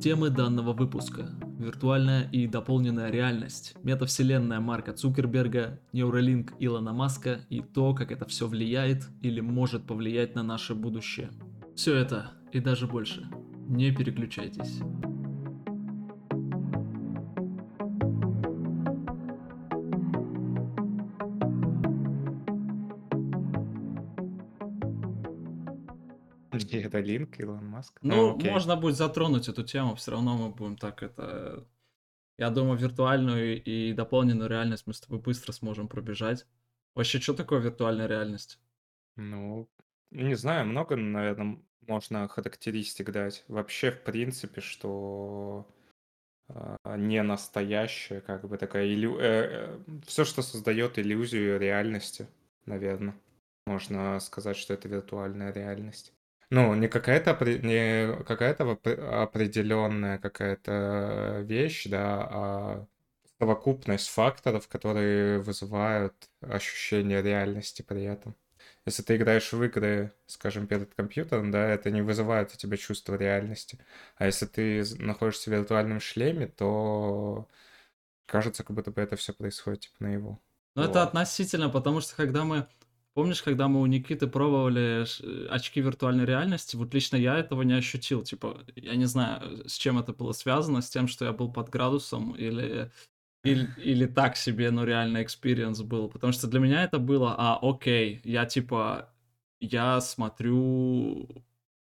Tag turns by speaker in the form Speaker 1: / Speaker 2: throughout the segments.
Speaker 1: Темы данного выпуска. Виртуальная и дополненная реальность, метавселенная Марка Цукерберга, Neuralink Илона Маска и то, как это все влияет или может повлиять на наше будущее. Все это и даже больше. Не переключайтесь.
Speaker 2: Линк, Илон Маск.
Speaker 1: Ну, окей. можно будет затронуть эту тему, все равно мы будем так это... Я думаю, виртуальную и дополненную реальность мы с тобой быстро сможем пробежать. Вообще, что такое виртуальная реальность?
Speaker 2: Ну, не знаю, много, наверное, можно характеристик дать. Вообще, в принципе, что э, не настоящее, как бы такая иллю... э, э, все, что создает иллюзию реальности, наверное. Можно сказать, что это виртуальная реальность. Ну, не какая-то не какая-то определенная какая-то вещь, да, а совокупность факторов, которые вызывают ощущение реальности при этом. Если ты играешь в игры, скажем, перед компьютером, да, это не вызывает у тебя чувство реальности. А если ты находишься в виртуальном шлеме, то кажется, как будто бы это все происходит типа на его.
Speaker 1: Ну, вот. это относительно, потому что когда мы Помнишь, когда мы у Никиты пробовали э, очки виртуальной реальности, вот лично я этого не ощутил. Типа, я не знаю, с чем это было связано, с тем, что я был под градусом или, или, или так себе, но реально experience был. Потому что для меня это было, а, окей, я типа, я смотрю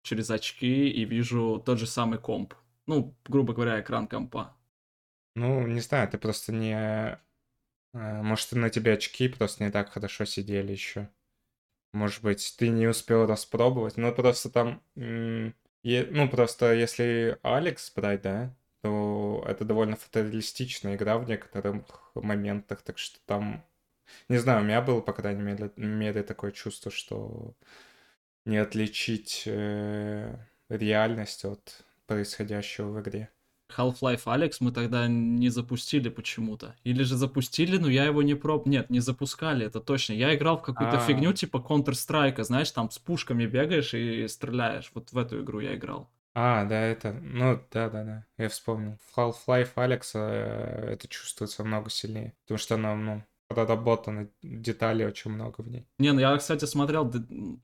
Speaker 1: через очки и вижу тот же самый комп. Ну, грубо говоря, экран компа.
Speaker 2: Ну, не знаю, ты просто не а, может, на тебе очки просто не так хорошо сидели еще. Может быть, ты не успел распробовать. Ну, просто там... Ну, просто если Алекс брать, да, то это довольно фотореалистичная игра в некоторых моментах, так что там... Не знаю, у меня было, по крайней мере, мере такое чувство, что не отличить э, реальность от происходящего в игре.
Speaker 1: Half-Life Alex мы тогда не запустили почему-то. Или же запустили, но я его не проб... Нет, не запускали, это точно. Я играл в какую-то А-а-а. фигню типа Counter-Strike, знаешь, там с пушками бегаешь и стреляешь. Вот в эту игру я играл.
Speaker 2: А, да, это, ну, да-да-да, я вспомнил. В Half-Life Alex э, это чувствуется много сильнее, потому что она, ну, проработано, деталей очень много в ней.
Speaker 1: Не, ну я, кстати, смотрел,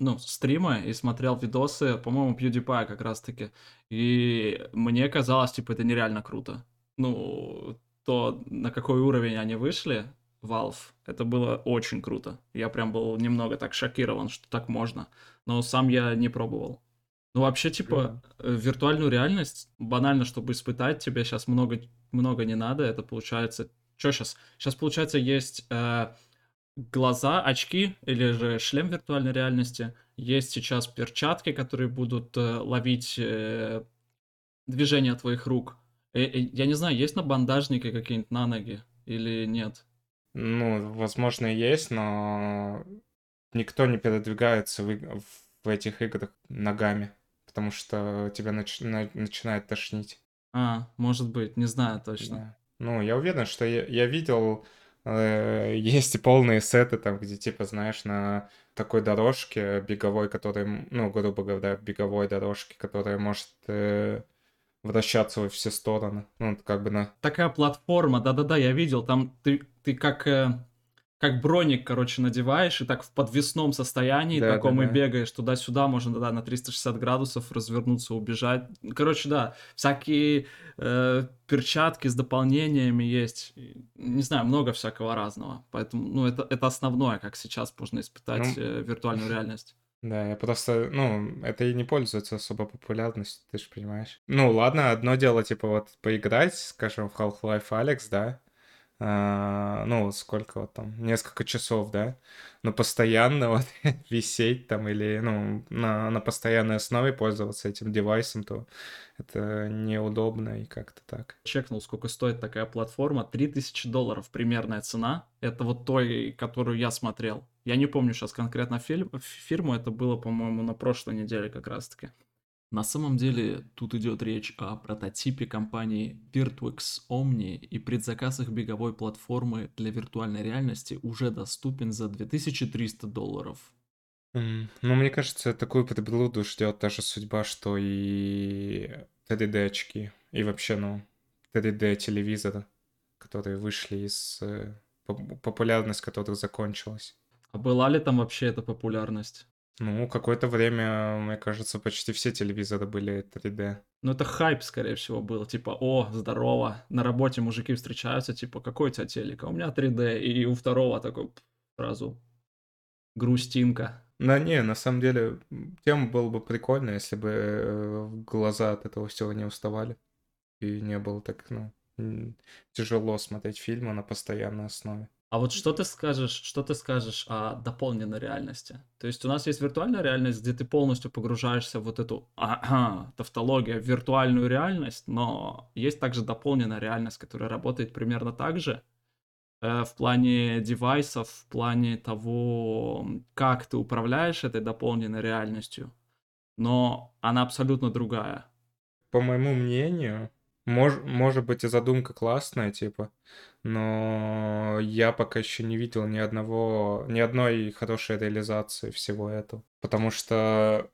Speaker 1: ну, стримы и смотрел видосы, по-моему, PewDiePie как раз-таки, и мне казалось, типа, это нереально круто. Ну, то, на какой уровень они вышли, Valve, это было очень круто. Я прям был немного так шокирован, что так можно, но сам я не пробовал. Ну, вообще, типа, mm-hmm. виртуальную реальность, банально, чтобы испытать, тебе сейчас много, много не надо, это получается что сейчас? Сейчас, получается, есть э, глаза, очки или же шлем виртуальной реальности. Есть сейчас перчатки, которые будут э, ловить э, движение твоих рук. И, и, я не знаю, есть на бандажнике какие-нибудь на ноги или нет?
Speaker 2: Ну, возможно, есть, но никто не передвигается в, в этих играх ногами, потому что тебя нач, на, начинает тошнить.
Speaker 1: А, может быть, не знаю точно.
Speaker 2: Ну, я уверен, что я, я видел, э, есть и полные сеты там, где, типа, знаешь, на такой дорожке беговой, которая, ну, грубо говоря, беговой дорожке, которая может э, вращаться во все стороны. Ну, как бы на...
Speaker 1: Такая платформа, да-да-да, я видел, там ты, ты как... Э как броник, короче, надеваешь, и так в подвесном состоянии да, таком да, и да. бегаешь туда-сюда, можно да, на 360 градусов развернуться, убежать. Короче, да, всякие э, перчатки с дополнениями есть. Не знаю, много всякого разного. Поэтому, ну, это, это основное, как сейчас можно испытать ну, э, виртуальную реальность.
Speaker 2: Да, я просто, ну, это и не пользуется особо популярностью, ты же понимаешь. Ну, ладно, одно дело, типа, вот поиграть, скажем, в Half-Life Alex, да, а, ну, сколько вот там, несколько часов, да, но постоянно вот висеть там или, ну, на, на постоянной основе пользоваться этим девайсом, то это неудобно и как-то так.
Speaker 1: Чекнул, сколько стоит такая платформа, 3000 долларов примерная цена, это вот той, которую я смотрел. Я не помню сейчас конкретно фильм, фирму, это было, по-моему, на прошлой неделе как раз-таки. На самом деле тут идет речь о прототипе компании Virtuix Omni и предзаказ их беговой платформы для виртуальной реальности уже доступен за 2300 долларов.
Speaker 2: Mm. Ну, мне кажется, такую приблуду ждет та же судьба, что и 3D очки и вообще, ну, 3D телевизоры, которые вышли из э, популярность которых закончилась.
Speaker 1: А была ли там вообще эта популярность?
Speaker 2: Ну, какое-то время, мне кажется, почти все телевизоры были 3D.
Speaker 1: Ну, это хайп, скорее всего, был. Типа, о, здорово, на работе мужики встречаются, типа, какой у тебя телек? А у меня 3D. И у второго такой сразу грустинка.
Speaker 2: Да не, на самом деле, тема было бы прикольно, если бы э, глаза от этого всего не уставали. И не было так, ну, тяжело смотреть фильмы на постоянной основе.
Speaker 1: А вот что ты скажешь, что ты скажешь о дополненной реальности? То есть у нас есть виртуальная реальность, где ты полностью погружаешься в вот эту ага, тавтологию, виртуальную реальность, но есть также дополненная реальность, которая работает примерно так же, э, в плане девайсов, в плане того, как ты управляешь этой дополненной реальностью, но она абсолютно другая.
Speaker 2: По моему мнению, мож, может быть и задумка классная, типа, но я пока еще не видел ни одного, ни одной хорошей реализации всего этого. Потому что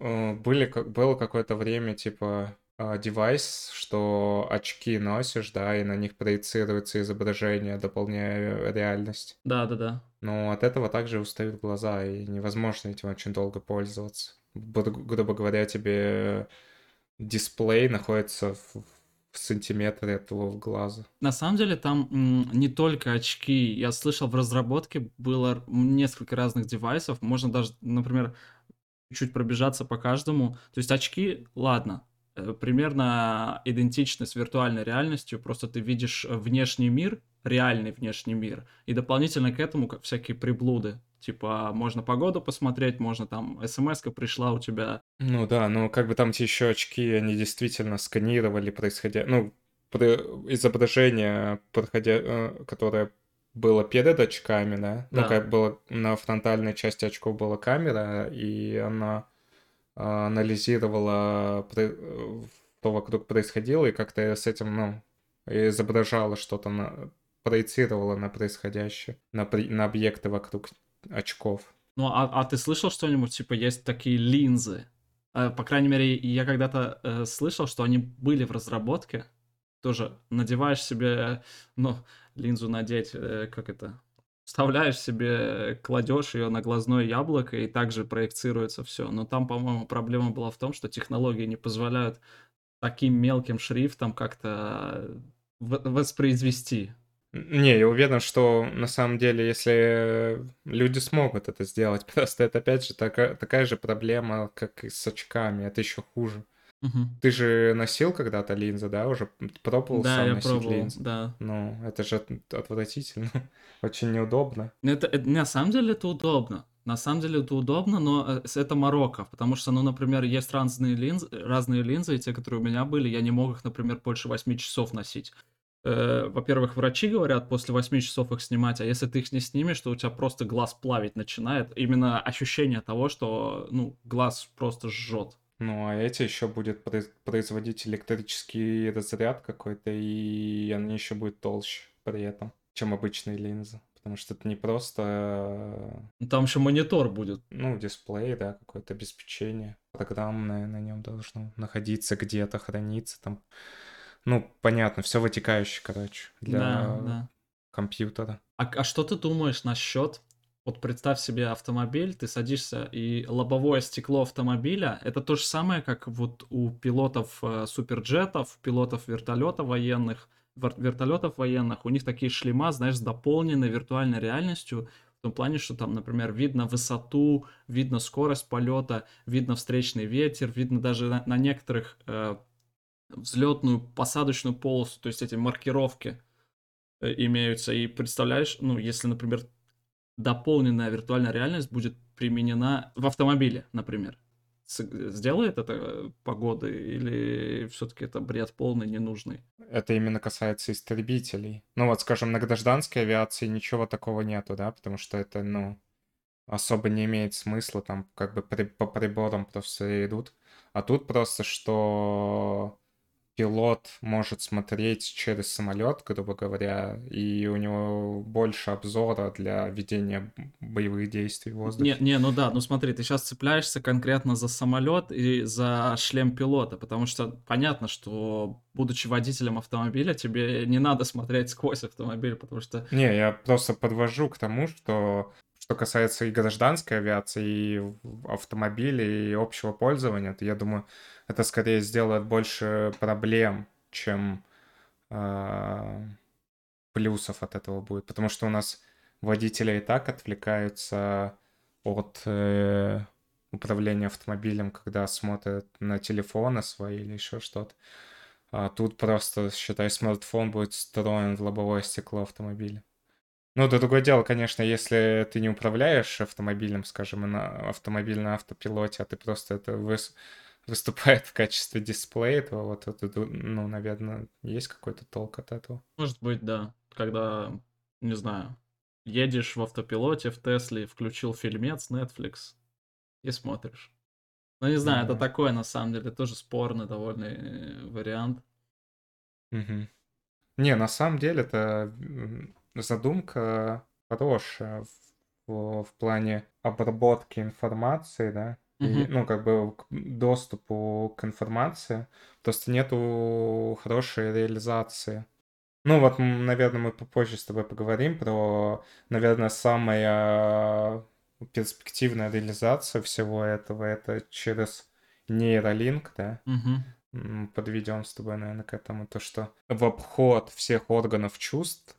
Speaker 2: э, были, было какое-то время, типа, э, девайс, что очки носишь, да, и на них проецируется изображение, дополняя реальность.
Speaker 1: Да, да, да.
Speaker 2: Но от этого также устают глаза, и невозможно этим очень долго пользоваться. Грубо говоря, тебе дисплей находится в в сантиметре от твоего глаза.
Speaker 1: На самом деле там не только очки. Я слышал, в разработке было несколько разных девайсов. Можно даже, например, чуть пробежаться по каждому. То есть очки, ладно, э, примерно идентичны с виртуальной реальностью, просто ты видишь внешний мир, реальный внешний мир, и дополнительно к этому как всякие приблуды. Типа, можно погоду посмотреть, можно там смс пришла у тебя.
Speaker 2: Ну да, ну как бы там те еще очки, они действительно сканировали происходя... Ну, изображение, проходя... Э, которое было перед очками, да? Ну, да. Ну, как было на фронтальной части очков была камера, и она а, анализировала что вокруг происходило, и как-то с этим, ну, изображала что-то, на... проецировала на происходящее, на, при... на объекты вокруг очков.
Speaker 1: Ну, а, а ты слышал что-нибудь, типа, есть такие линзы? Э, по крайней мере, я когда-то э, слышал, что они были в разработке. Тоже надеваешь себе, ну, линзу надеть, э, как это, вставляешь себе, кладешь ее на глазное яблоко и также проецируется все. Но там, по-моему, проблема была в том, что технологии не позволяют таким мелким шрифтом как-то воспроизвести
Speaker 2: не, я уверен, что на самом деле, если люди смогут это сделать, просто это опять же такая, такая же проблема, как и с очками, это еще хуже.
Speaker 1: Угу.
Speaker 2: Ты же носил когда-то линзы, да, уже пробовал
Speaker 1: да,
Speaker 2: сам
Speaker 1: я
Speaker 2: носить
Speaker 1: пробовал,
Speaker 2: линзы?
Speaker 1: Да,
Speaker 2: Ну, это же отвратительно, очень неудобно.
Speaker 1: ну, Это, это, на самом деле это удобно. На самом деле это удобно, но э, это Марокко, потому что, ну, например, есть разные линзы, разные линзы, и те, которые у меня были, я не мог их, например, больше 8 часов носить э, во-первых, врачи говорят после 8 часов их снимать, а если ты их не снимешь, то у тебя просто глаз плавить начинает. Именно ощущение того, что ну, глаз просто жжет.
Speaker 2: Ну, а эти еще будет производить электрический разряд какой-то, и они еще будут толще при этом, чем обычные линзы. Потому что это не просто... Э,
Speaker 1: ну, там еще монитор будет.
Speaker 2: Ну, дисплей, да, какое-то обеспечение программное на нем должно находиться где-то, храниться там ну, понятно, все вытекающее, короче, для да, да. компьютера.
Speaker 1: А, а что ты думаешь насчет вот представь себе автомобиль, ты садишься, и лобовое стекло автомобиля это то же самое, как вот у пилотов э, суперджетов, пилотов вертолетов военных, вертолетов военных, у них такие шлема, знаешь, с дополненной виртуальной реальностью, в том плане, что там, например, видно высоту, видно скорость полета, видно встречный ветер, видно даже на, на некоторых э, взлетную, посадочную полосу, то есть эти маркировки э, имеются. И представляешь, ну, если, например, дополненная виртуальная реальность будет применена в автомобиле, например, сделает это э, погоды или все-таки это бред полный, ненужный?
Speaker 2: Это именно касается истребителей. Ну вот, скажем, на гражданской авиации ничего такого нету, да, потому что это, ну, особо не имеет смысла, там как бы при, по приборам просто идут. А тут просто, что пилот может смотреть через самолет, грубо говоря, и у него больше обзора для ведения боевых действий в воздухе.
Speaker 1: Не, не, ну да, ну смотри, ты сейчас цепляешься конкретно за самолет и за шлем пилота, потому что понятно, что будучи водителем автомобиля, тебе не надо смотреть сквозь автомобиль, потому что...
Speaker 2: Не, я просто подвожу к тому, что что касается и гражданской авиации, и автомобилей, и общего пользования, то я думаю, это скорее сделает больше проблем, чем э, плюсов от этого будет. Потому что у нас водители и так отвлекаются от э, управления автомобилем, когда смотрят на телефоны свои или еще что-то. А тут просто, считай, смартфон будет встроен в лобовое стекло автомобиля. Ну, это другое дело, конечно, если ты не управляешь автомобилем, скажем, на автомобиль на автопилоте, а ты просто это выс выступает в качестве дисплея, то вот это, ну, наверное, есть какой-то толк от этого.
Speaker 1: Может быть, да. Когда, не знаю, едешь в автопилоте в Тесле, включил фильмец Netflix и смотришь. Ну, не знаю, mm-hmm. это такое, на самом деле, тоже спорный довольно э, вариант.
Speaker 2: Mm-hmm. Не, на самом деле это задумка хорошая в, в плане обработки информации, да, и, ну, как бы к доступу к информации, просто нету хорошей реализации. Ну, вот, наверное, мы попозже с тобой поговорим про, наверное, самая перспективная реализация всего этого, это через нейролинк, да, подведем с тобой, наверное, к этому, то, что в обход всех органов чувств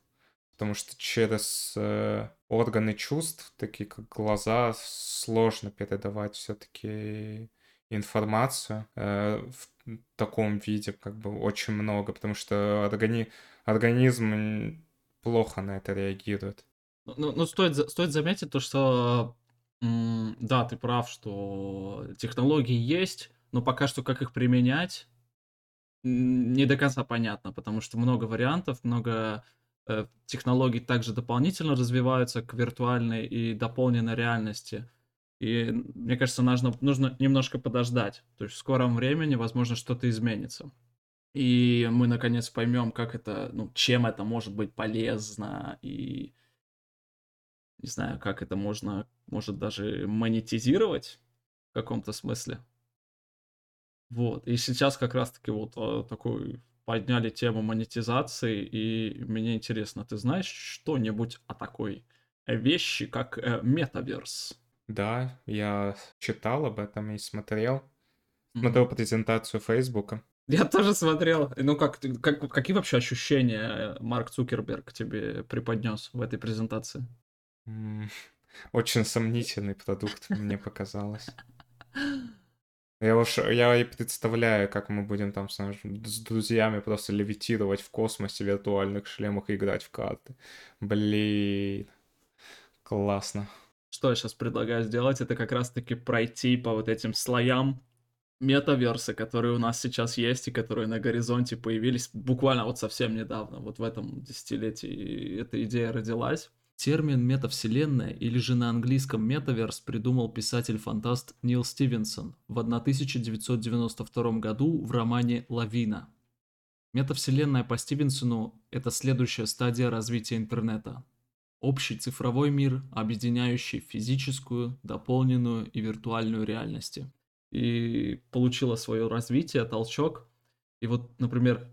Speaker 2: потому что через э, органы чувств, такие как глаза, сложно передавать все-таки информацию э, в таком виде, как бы очень много, потому что органи... организм плохо на это реагирует.
Speaker 1: Ну, ну, ну стоит, стоит заметить то, что да, ты прав, что технологии есть, но пока что как их применять не до конца понятно, потому что много вариантов, много технологии также дополнительно развиваются к виртуальной и дополненной реальности. И мне кажется, нужно, нужно немножко подождать. То есть в скором времени, возможно, что-то изменится. И мы наконец поймем, как это, ну, чем это может быть полезно, и не знаю, как это можно, может даже монетизировать в каком-то смысле. Вот. И сейчас как раз-таки вот э, такой подняли тему монетизации, и мне интересно, ты знаешь что-нибудь о такой вещи, как э, метаверс?
Speaker 2: Да, я читал об этом и смотрел. Смотрел mm-hmm. презентацию Фейсбука.
Speaker 1: Я тоже смотрел. Ну, как, как, какие вообще ощущения Марк Цукерберг тебе преподнес в этой презентации?
Speaker 2: Очень сомнительный продукт, мне показалось. Я уж, я и представляю, как мы будем там с, с друзьями просто левитировать в космосе в виртуальных шлемах и играть в карты. Блин, классно.
Speaker 1: Что я сейчас предлагаю сделать, это как раз-таки пройти по вот этим слоям метаверсы, которые у нас сейчас есть и которые на горизонте появились буквально вот совсем недавно, вот в этом десятилетии эта идея родилась. Термин метавселенная или же на английском метаверс придумал писатель-фантаст Нил Стивенсон в 1992 году в романе «Лавина». Метавселенная по Стивенсону – это следующая стадия развития интернета. Общий цифровой мир, объединяющий физическую, дополненную и виртуальную реальности. И получила свое развитие, толчок. И вот, например,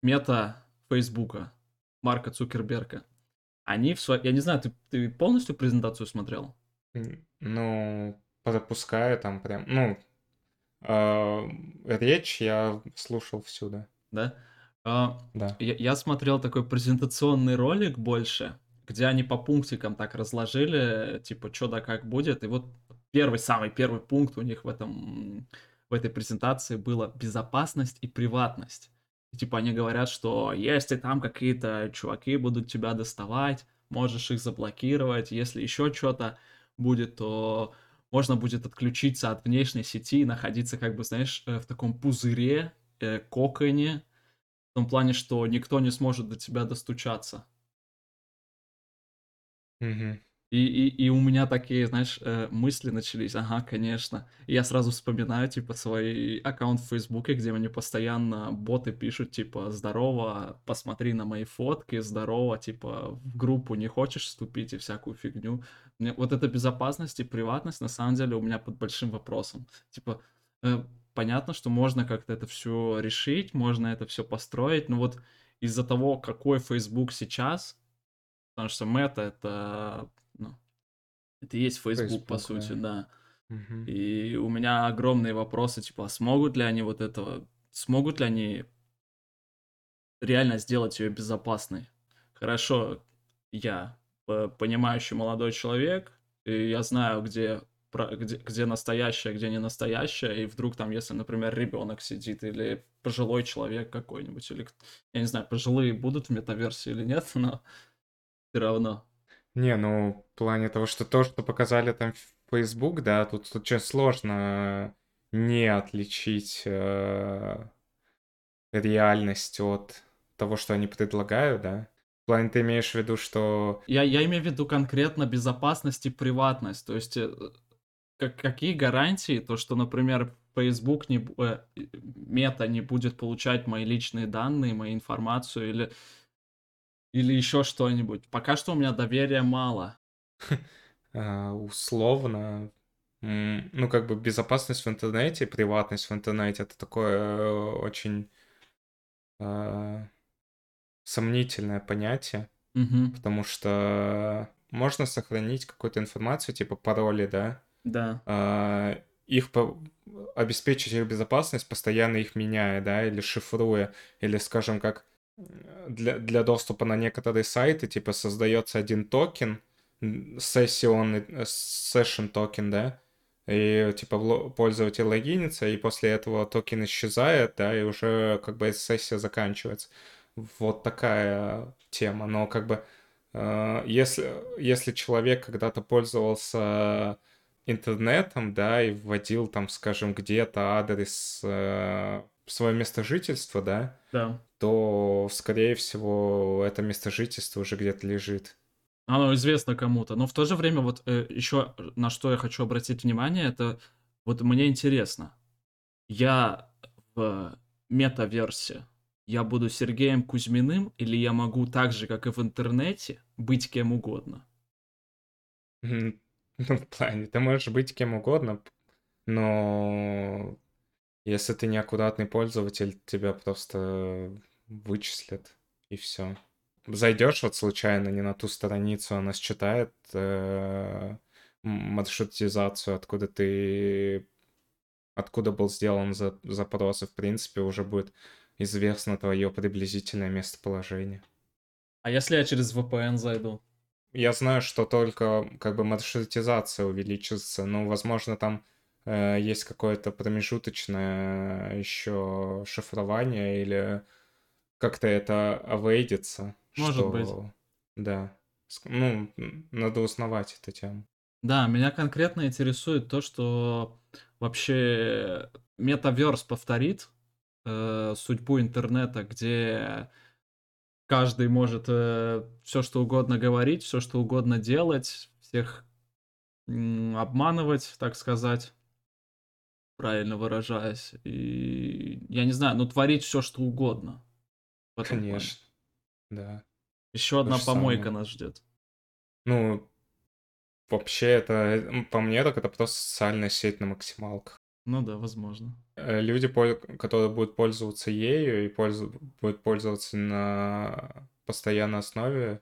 Speaker 1: мета Фейсбука, Марка Цукерберга – они в своей... Я не знаю, ты, ты полностью презентацию смотрел?
Speaker 2: Ну, пропускаю там прям... Ну, э, речь я слушал всюду.
Speaker 1: Да?
Speaker 2: А, да.
Speaker 1: Я, я смотрел такой презентационный ролик больше, где они по пунктикам так разложили, типа, что да как будет. И вот первый, самый первый пункт у них в этом в этой презентации было безопасность и приватность. Типа они говорят, что если там какие-то чуваки будут тебя доставать, можешь их заблокировать, если еще что-то будет, то можно будет отключиться от внешней сети и находиться, как бы, знаешь, э, в таком пузыре, э, коконе, в том плане, что никто не сможет до тебя достучаться.
Speaker 2: Угу.
Speaker 1: И и и у меня такие, знаешь, э, мысли начались: "Ага, конечно". И я сразу вспоминаю, типа, свой аккаунт в "Фейсбуке", где мне постоянно боты пишут, типа: "Здорово, посмотри на мои фотки, здорово, типа, в группу не хочешь вступить?" И всякую фигню. Мне вот эта безопасность и приватность, на самом деле, у меня под большим вопросом. Типа, э, понятно, что можно как-то это всё решить, можно это всё построить, но вот из-за того, какой "Фейсбук" сейчас, потому что Meta- это, это и есть по
Speaker 2: Facebook,
Speaker 1: сути,
Speaker 2: да.
Speaker 1: да.
Speaker 2: Мгм.
Speaker 1: И у меня огромные вопросы, типа, а смогут ли они вот этого смогут ли они реально сделать её безопасной? Хорошо, я по понимающий молодой человек, и я знаю, где где где настоящее, где не настоящее. И вдруг там, если, например, ребенок сидит или пожилой человек какой-нибудь, или я не знаю, пожилые будут в метаверсе или нет, но всё равно.
Speaker 2: Не, ну, в плане того, что то, что показали там ф Facebook, да, тут щас сложно не отличить, э, реальность от того, что они предлагают, да. В плане, ты имеешь в виду, что
Speaker 1: Я я имею в виду конкретно безопасность и приватность. То есть, э, ка какие гарантии, то, что, например, Facebook не э, Meta не будет получать мои личные данные, мою информацию или или еще что-нибудь? Пока что у меня доверия мало.
Speaker 2: А, условно, ну, как бы безопасность в интернете, приватность в интернете- это такое очень а, сомнительное понятие. Потому что можно сохранить какую-то информацию, типа пароли, да,
Speaker 1: Да.
Speaker 2: а, их по обеспечить их безопасность, постоянно их меняя, да, или шифруя, или, скажем, как, для для доступа на некоторые сайты, типа, создаётся 1 токен, сессионный, session токен, да, и, типа, пользователь логинится, и после этого токен исчезает, да, и уже, как бы, сессия заканчивается. Вот такая тема. Но, как бы, а, если если человек когда-то пользовался интернетом, да, и вводил там, скажем, где-то адрес, э, своё место жительства, да,
Speaker 1: Да.
Speaker 2: то, скорее всего, это место жительства уже где-то лежит.
Speaker 1: Оно известно кому-то. Но в то же время вот, э, еще на что я хочу обратить внимание- это вот мне интересно: я в метаверсе, я буду Сергеем Кузьминым или я могу так же, как и в интернете, быть кем угодно?
Speaker 2: Ну, в плане, ты можешь быть кем угодно, но если ты неаккуратный пользователь, тебя просто вычислят, и всё. Зайдёшь вот случайно не на ту страницу, она считает, э, маршрутизацию, откуда ты откуда был сделан за запрос, и, в принципе, уже будет известно твоё приблизительное местоположение.
Speaker 1: А если я через VPN зайду?
Speaker 2: Я знаю, что только, как бы, маршрутизация увеличится, но, возможно, там, есть какое-то промежуточное ещё шифрование или как-то это авейдится,
Speaker 1: Может быть.
Speaker 2: что да, ск ну, надо узнавать эту тему.
Speaker 1: Да, меня конкретно интересует то, что вообще метаверс повторит, э, судьбу интернета, где каждый может, э, всё что угодно говорить, всё что угодно делать, всех, м, обманывать, так сказать правильно выражаясь. И я не знаю, ну, творить всё что угодно этом плане.
Speaker 2: Конечно, да.
Speaker 1: Еще одна помойка
Speaker 2: самое.
Speaker 1: нас ждет.
Speaker 2: Ну вообще, это, м, по мне, так это просто социальная сеть на максималках.
Speaker 1: Ну да, возможно.
Speaker 2: Э, люди, которые будут пользоваться ею и пользу будут пользоваться на постоянной основе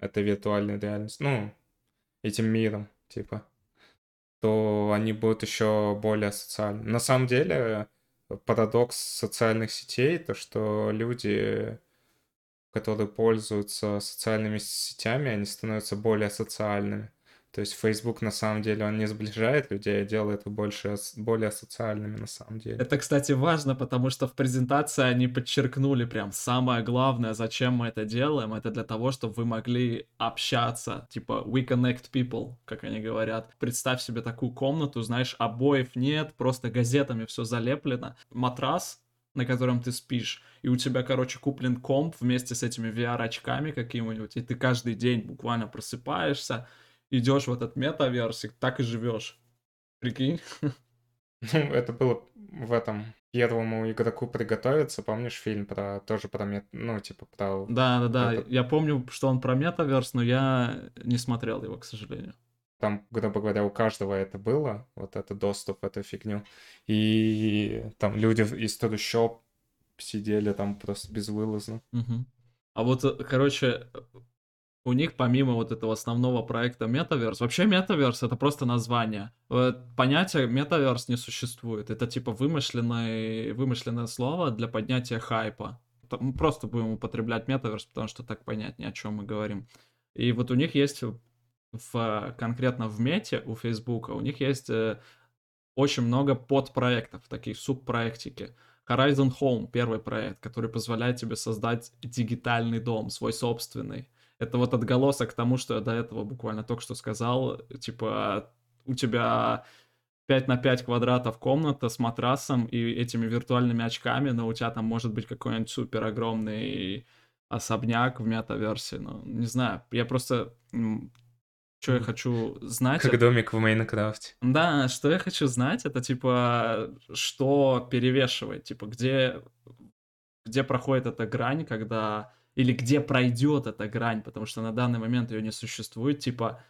Speaker 2: этой виртуальной реальностью, ну, этим миром, типа, то они будут еще более асоциальны. На самом деле, парадокс социальных сетей- то, что люди, которые пользуются социальными сетями, они становятся более социальными. То есть Facebook, на самом деле, он не сближает людей, а делает их больше более асоциальными, на самом деле.
Speaker 1: Это, кстати, важно, потому что в презентации они подчеркнули прям самое главное, зачем мы это делаем. Это для того, чтоб вы могли общаться, типа we connect people, как они говорят. Представь себе такую комнату, знаешь, обоев нет, просто газетами всё залеплено, матрас, на котором ты спишь, и у тебя, короче, куплен комп вместе с этими VR-очками какими-нибудь, и ты каждый день буквально просыпаешься, идешь в этот метаверс и так и живешь. Прикинь?
Speaker 2: Ну, это было в этом первому игроку приготовиться, помнишь фильм про тоже про мет, ну типа про
Speaker 1: Да, да, да.
Speaker 2: этот-
Speaker 1: Я помню, что он про метаверс, но я не смотрел его, к сожалению.
Speaker 2: там, грубо говоря, у каждого это было, вот это доступ эту фигню, и там люди из трущоб сидели там просто безвылазно.
Speaker 1: Мгм. А вот, э, короче, у них помимо вот этого основного проекта Metaverse, вообще Metaverse это просто название. Понятие Metaverse не существует. Это типа вымышленное, вымышленное слово для поднятия хайпа. Мы просто будем употреблять Metaverse, потому что так понятнее, о чем мы говорим. И вот у них есть в, конкретно в мете у Фейсбука, у них есть э, очень много подпроектов, таких субпроектики. Horizon Home, первый проект, который позволяет тебе создать дигитальный дом, свой собственный. Это вот отголосок тому, что я до этого буквально только что сказал. Типа, у тебя 5 на 5 квадратов комната с матрасом и этими виртуальными очками, но у тебя там может быть какой-нибудь супер огромный особняк в метаверсии. Ну, не знаю, я просто... Что я хочу знать...
Speaker 2: Как домик в Майнкрафте.
Speaker 1: Да, что я хочу знать, это типа, что перевешивает, типа, где, где проходит эта грань, когда, или где пройдет эта грань, потому что на данный момент ее не существует, типа,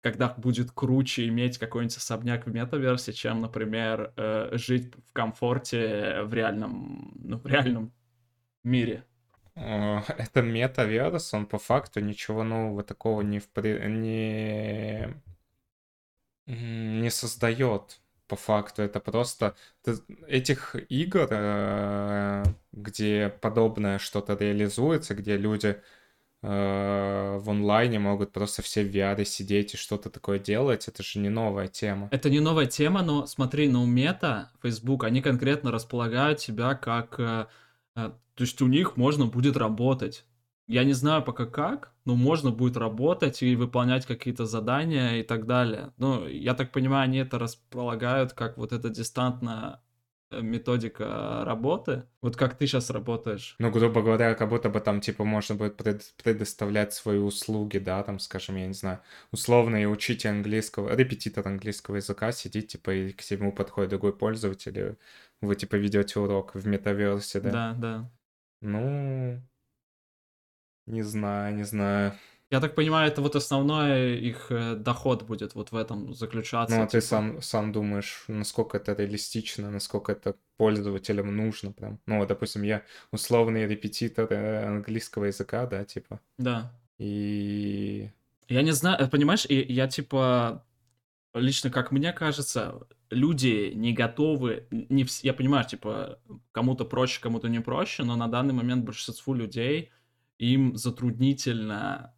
Speaker 1: когда будет круче иметь какой-нибудь особняк в метаверсе, чем, например, э, жить в комфорте в реальном, ну, в реальном мире.
Speaker 2: Э, Это метаверс, он по факту ничего нового такого не, впри- не... не создает. По факту это просто этих игр, э, где подобное что-то реализуется, где люди э, в онлайне могут просто все в VR сидеть и что-то такое делать, это же не новая тема.
Speaker 1: Это не новая тема, но смотри, но у Мета, Facebook, они конкретно располагают себя как... э, то есть у них можно будет работать. Я не знаю пока как, но можно будет работать и выполнять какие-то задания и так далее. Ну, я так понимаю, они это располагают как вот эта дистантная э, методика работы. Вот как ты сейчас работаешь.
Speaker 2: Ну, грубо говоря, как будто бы там, типа, можно будет пред- предоставлять свои услуги, да, там, скажем, я не знаю, условно и учить английского, репетитор английского языка сидит, типа, и к нему подходит другой пользователь, и вы, типа, ведете урок в метаверсе, да?
Speaker 1: Да, да.
Speaker 2: Ну, не знаю, не знаю.
Speaker 1: Я так понимаю, это вот основной их э, доход будет вот в этом заключаться.
Speaker 2: Ну, а ты
Speaker 1: типа.
Speaker 2: сам, сам думаешь, насколько это реалистично, насколько это пользователям нужно прям. Ну, вот, допустим, я условный репетитор э, английского языка, да, типа,
Speaker 1: Да.
Speaker 2: и
Speaker 1: Я не знаю, э, понимаешь, и я типа лично, как мне кажется, люди не готовы, не я понимаю, типа кому-то проще, кому-то не проще, но на данный момент большинству людей им затруднительно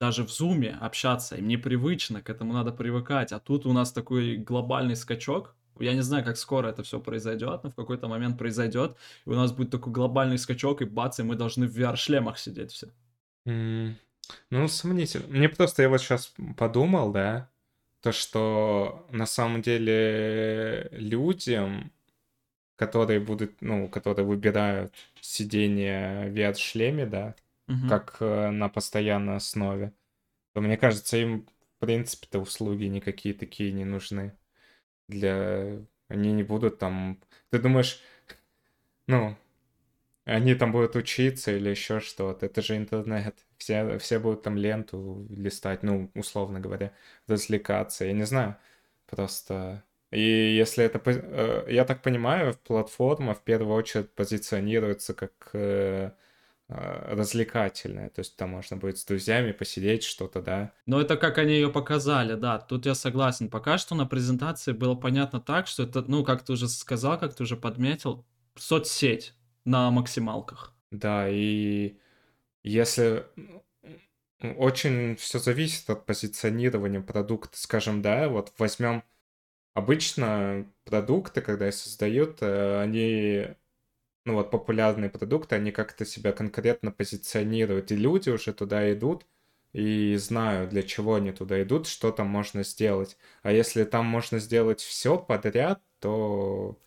Speaker 1: даже в зуме общаться, им непривычно, к этому надо привыкать, а тут у нас такой глобальный скачок, я не знаю, как скоро это все произойдет, но в какой-то момент произойдет, и у нас будет такой глобальный скачок, и бац, и мы должны в VR-шлемах сидеть все.
Speaker 2: М, Ну, сомнительно. Мне просто, я вот сейчас подумал, да, то, что на самом деле людям, которые будут, ну, которые выбирают сидение в VR-шлеме, да,
Speaker 1: Мгм.
Speaker 2: как э, на постоянной основе, то мне кажется, им, в принципе-то, услуги никакие такие не нужны. Для... Они не будут там... Ты думаешь, ну, они там будут учиться или еще что-то. Это же интернет. Все, все будут там ленту листать, ну, условно говоря, развлекаться. Я не знаю. Просто... И если это... э, Я так понимаю, платформа в первую очередь позиционируется как э, развлекательная. То есть там можно будет с друзьями посидеть, что-то, да.
Speaker 1: Но это как они ее показали, да, тут я согласен. Пока что на презентации было понятно так, что это, ну, как ты уже сказал, как ты уже подметил, соцсеть на максималках.
Speaker 2: Да, и если очень все зависит от позиционирования продукта, скажем, да, вот возьмем обычно продукты, когда их создают, э, они, ну вот популярные продукты, они как-то себя конкретно позиционируют, и люди уже туда идут и знают, для чего они туда идут, что там можно сделать. А если там можно сделать все подряд, то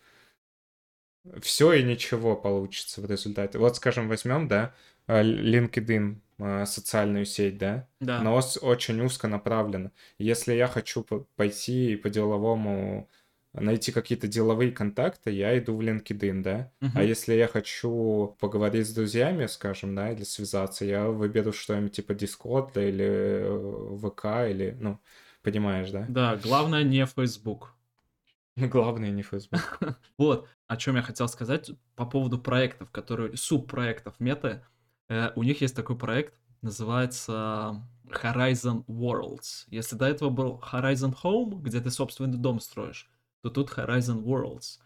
Speaker 2: все и ничего получится в результате. Вот, скажем, возьмем, да, э, LinkedIn э, социальную сеть, да?
Speaker 1: Да.
Speaker 2: Ос- очень узко направлена. Если я хочу по- пойти по-деловому найти какие-то деловые контакты, я иду в LinkedIn, да? А
Speaker 1: Мгм.
Speaker 2: если я хочу поговорить с друзьями, скажем, да, или связаться, я выберу что-нибудь типа Discord да, или э, ВК, или, ну, понимаешь, да?
Speaker 1: Да, главное не Facebook.
Speaker 2: Главное не Facebook.
Speaker 1: Вот, о чем я хотел сказать по поводу проектов, которые, субпроектов меты. Э, у них есть такой проект, называется Horizon Worlds. Если до этого был Horizon Home, где ты собственный дом строишь, то тут Horizon Worlds.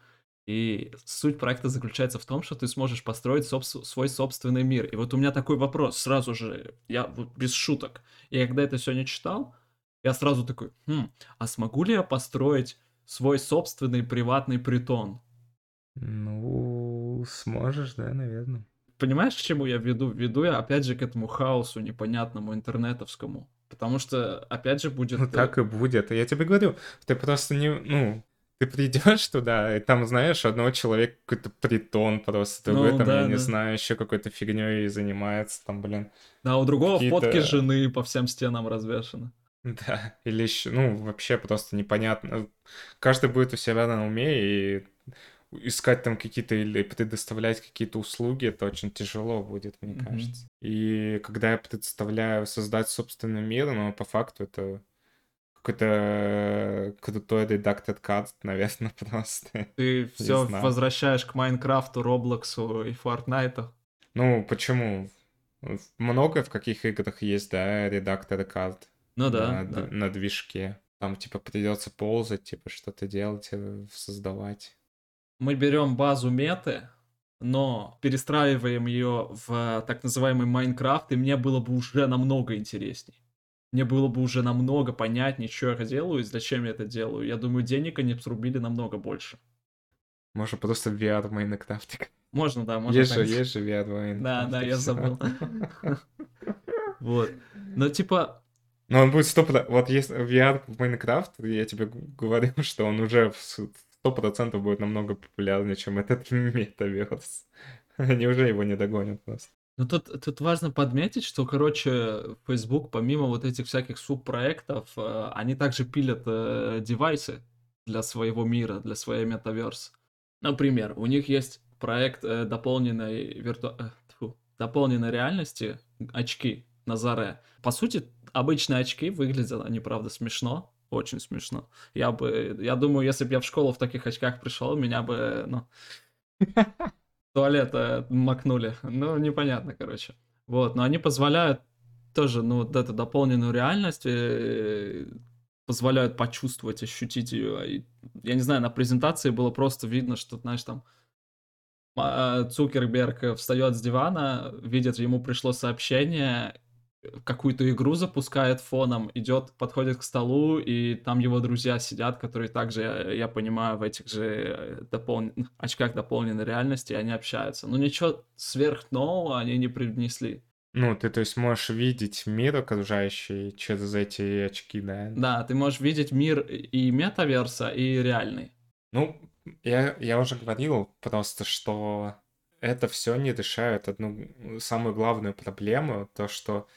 Speaker 1: И суть проекта заключается в том, что ты сможешь построить собс- свой собственный мир. И вот у меня такой вопрос сразу же, я вот без шуток. Я когда это сегодня читал, я сразу такой, «Хм, а смогу ли я построить свой собственный приватный притон?
Speaker 2: Ну, сможешь, да, наверное.
Speaker 1: Понимаешь, к чему я веду? Веду я, опять же, к этому хаосу непонятному интернетовскому. Потому что, опять же, будет...
Speaker 2: Ну,
Speaker 1: э,
Speaker 2: так и будет. Я тебе говорю, ты просто не, ну, ты придешь туда, и там, знаешь, одного человека какой-то притон просто, другой
Speaker 1: Ну,
Speaker 2: там,
Speaker 1: да,
Speaker 2: я не
Speaker 1: да.
Speaker 2: знаю, еще какой-то фигней занимается, там, блин.
Speaker 1: Да, у другого фотки жены по всем стенам развешаны.
Speaker 2: Да, или еще, ну, вообще просто непонятно. Каждый будет у себя на уме, и искать там какие-то или предоставлять какие-то услуги, это очень тяжело будет, мне
Speaker 1: Мгм.
Speaker 2: кажется. И когда я представляю создать собственный мир, но по факту это какой-то крутой редактор карт, наверное, просто.
Speaker 1: Ты все возвращаешь к Майнкрафту, Роблоксу и Фортнайту.
Speaker 2: Ну, почему? Много в каких играх есть, да, редакторы карт
Speaker 1: Ну да,
Speaker 2: на,
Speaker 1: да.
Speaker 2: на движке. Там, типа, придется ползать, типа, что-то делать, э, создавать.
Speaker 1: Мы берем базу меты, но перестраиваем ее в так называемый Майнкрафт, и мне было бы уже намного интересней. Мне было бы уже намного понятнее, что я делаю и зачем я это делаю. Я думаю, денег они срубили намного больше.
Speaker 2: Можно просто VR в Майнкрафте.
Speaker 1: Можно, да, можно.
Speaker 2: Есть же,
Speaker 1: так
Speaker 2: есть же VR в Майнкрафте.
Speaker 1: Да, да, я забыл. Вот. Но типа,
Speaker 2: Но он будет сто Вот если VR в Майнкрафт, я тебе г- говорю, что он уже сто процентов будет намного популярнее, чем этот метаверс. Они уже его не догонят просто.
Speaker 1: Ну тут, тут важно подметить, что, короче, Facebook, помимо вот этих всяких субпроектов, э, они также пилят э, девайсы для своего мира, для своей метаверс. Например, у них есть проект э, дополненной, вирту... э, тьфу, дополненной реальности, очки на заре. По сути, обычные очки выглядят, они, правда, смешно, очень смешно. Я бы, я думаю, если бы я в школу в таких очках пришел, меня бы, ну, туалета макнули. Ну, непонятно, короче. Вот, но они позволяют тоже, ну, вот эту дополненную реальность, э, позволяют почувствовать, ощутить ее. И, я не знаю, на презентации было просто видно, что, знаешь, там а, Цукерберг встает с дивана, видит, ему пришло сообщение, какую-то игру запускает фоном, идет, подходит к столу, и там его друзья сидят, которые также, я, я понимаю, в этих же э, допол- очках дополненной реальности, и они общаются. Но ничего сверхнового они не привнесли.
Speaker 2: Ну, ты, то есть, можешь видеть мир окружающий через эти очки, да?
Speaker 1: Да, ты можешь видеть мир и метаверса, и реальный.
Speaker 2: Ну, я, я уже говорил просто, что это все не решает одну самую главную проблему, то, что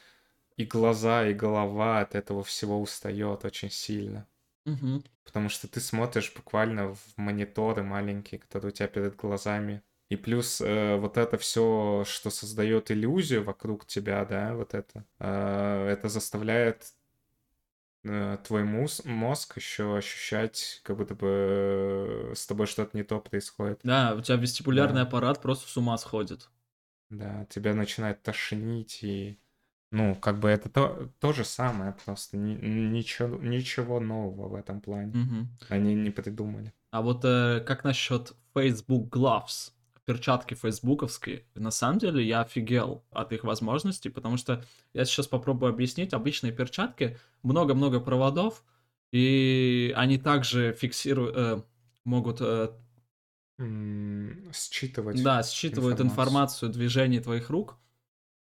Speaker 2: и глаза, и голова от этого всего устает очень сильно.
Speaker 1: Мгм.
Speaker 2: Потому что ты смотришь буквально в мониторы маленькие, которые у тебя перед глазами. И плюс э, вот это все, что создает иллюзию вокруг тебя, да, вот это, э, это заставляет э, твой мус- мозг еще ощущать, как будто бы э, с тобой что-то не то происходит.
Speaker 1: Да, у тебя вестибулярный
Speaker 2: Да.
Speaker 1: аппарат просто с ума сходит.
Speaker 2: Да, тебя начинает тошнить и... Ну, как бы это то, то же самое, просто ни- ничего, ничего нового в этом плане.
Speaker 1: Мгм.
Speaker 2: Они не придумали.
Speaker 1: А вот э, как насчет Facebook Gloves? Перчатки фейсбуковские. На самом деле я офигел от их возможностей, потому что я сейчас попробую объяснить. Обычные перчатки, много-много проводов, и они также фиксируют, э, могут, э,
Speaker 2: Считывать.
Speaker 1: да, считывают
Speaker 2: информацию.
Speaker 1: информацию движений твоих рук.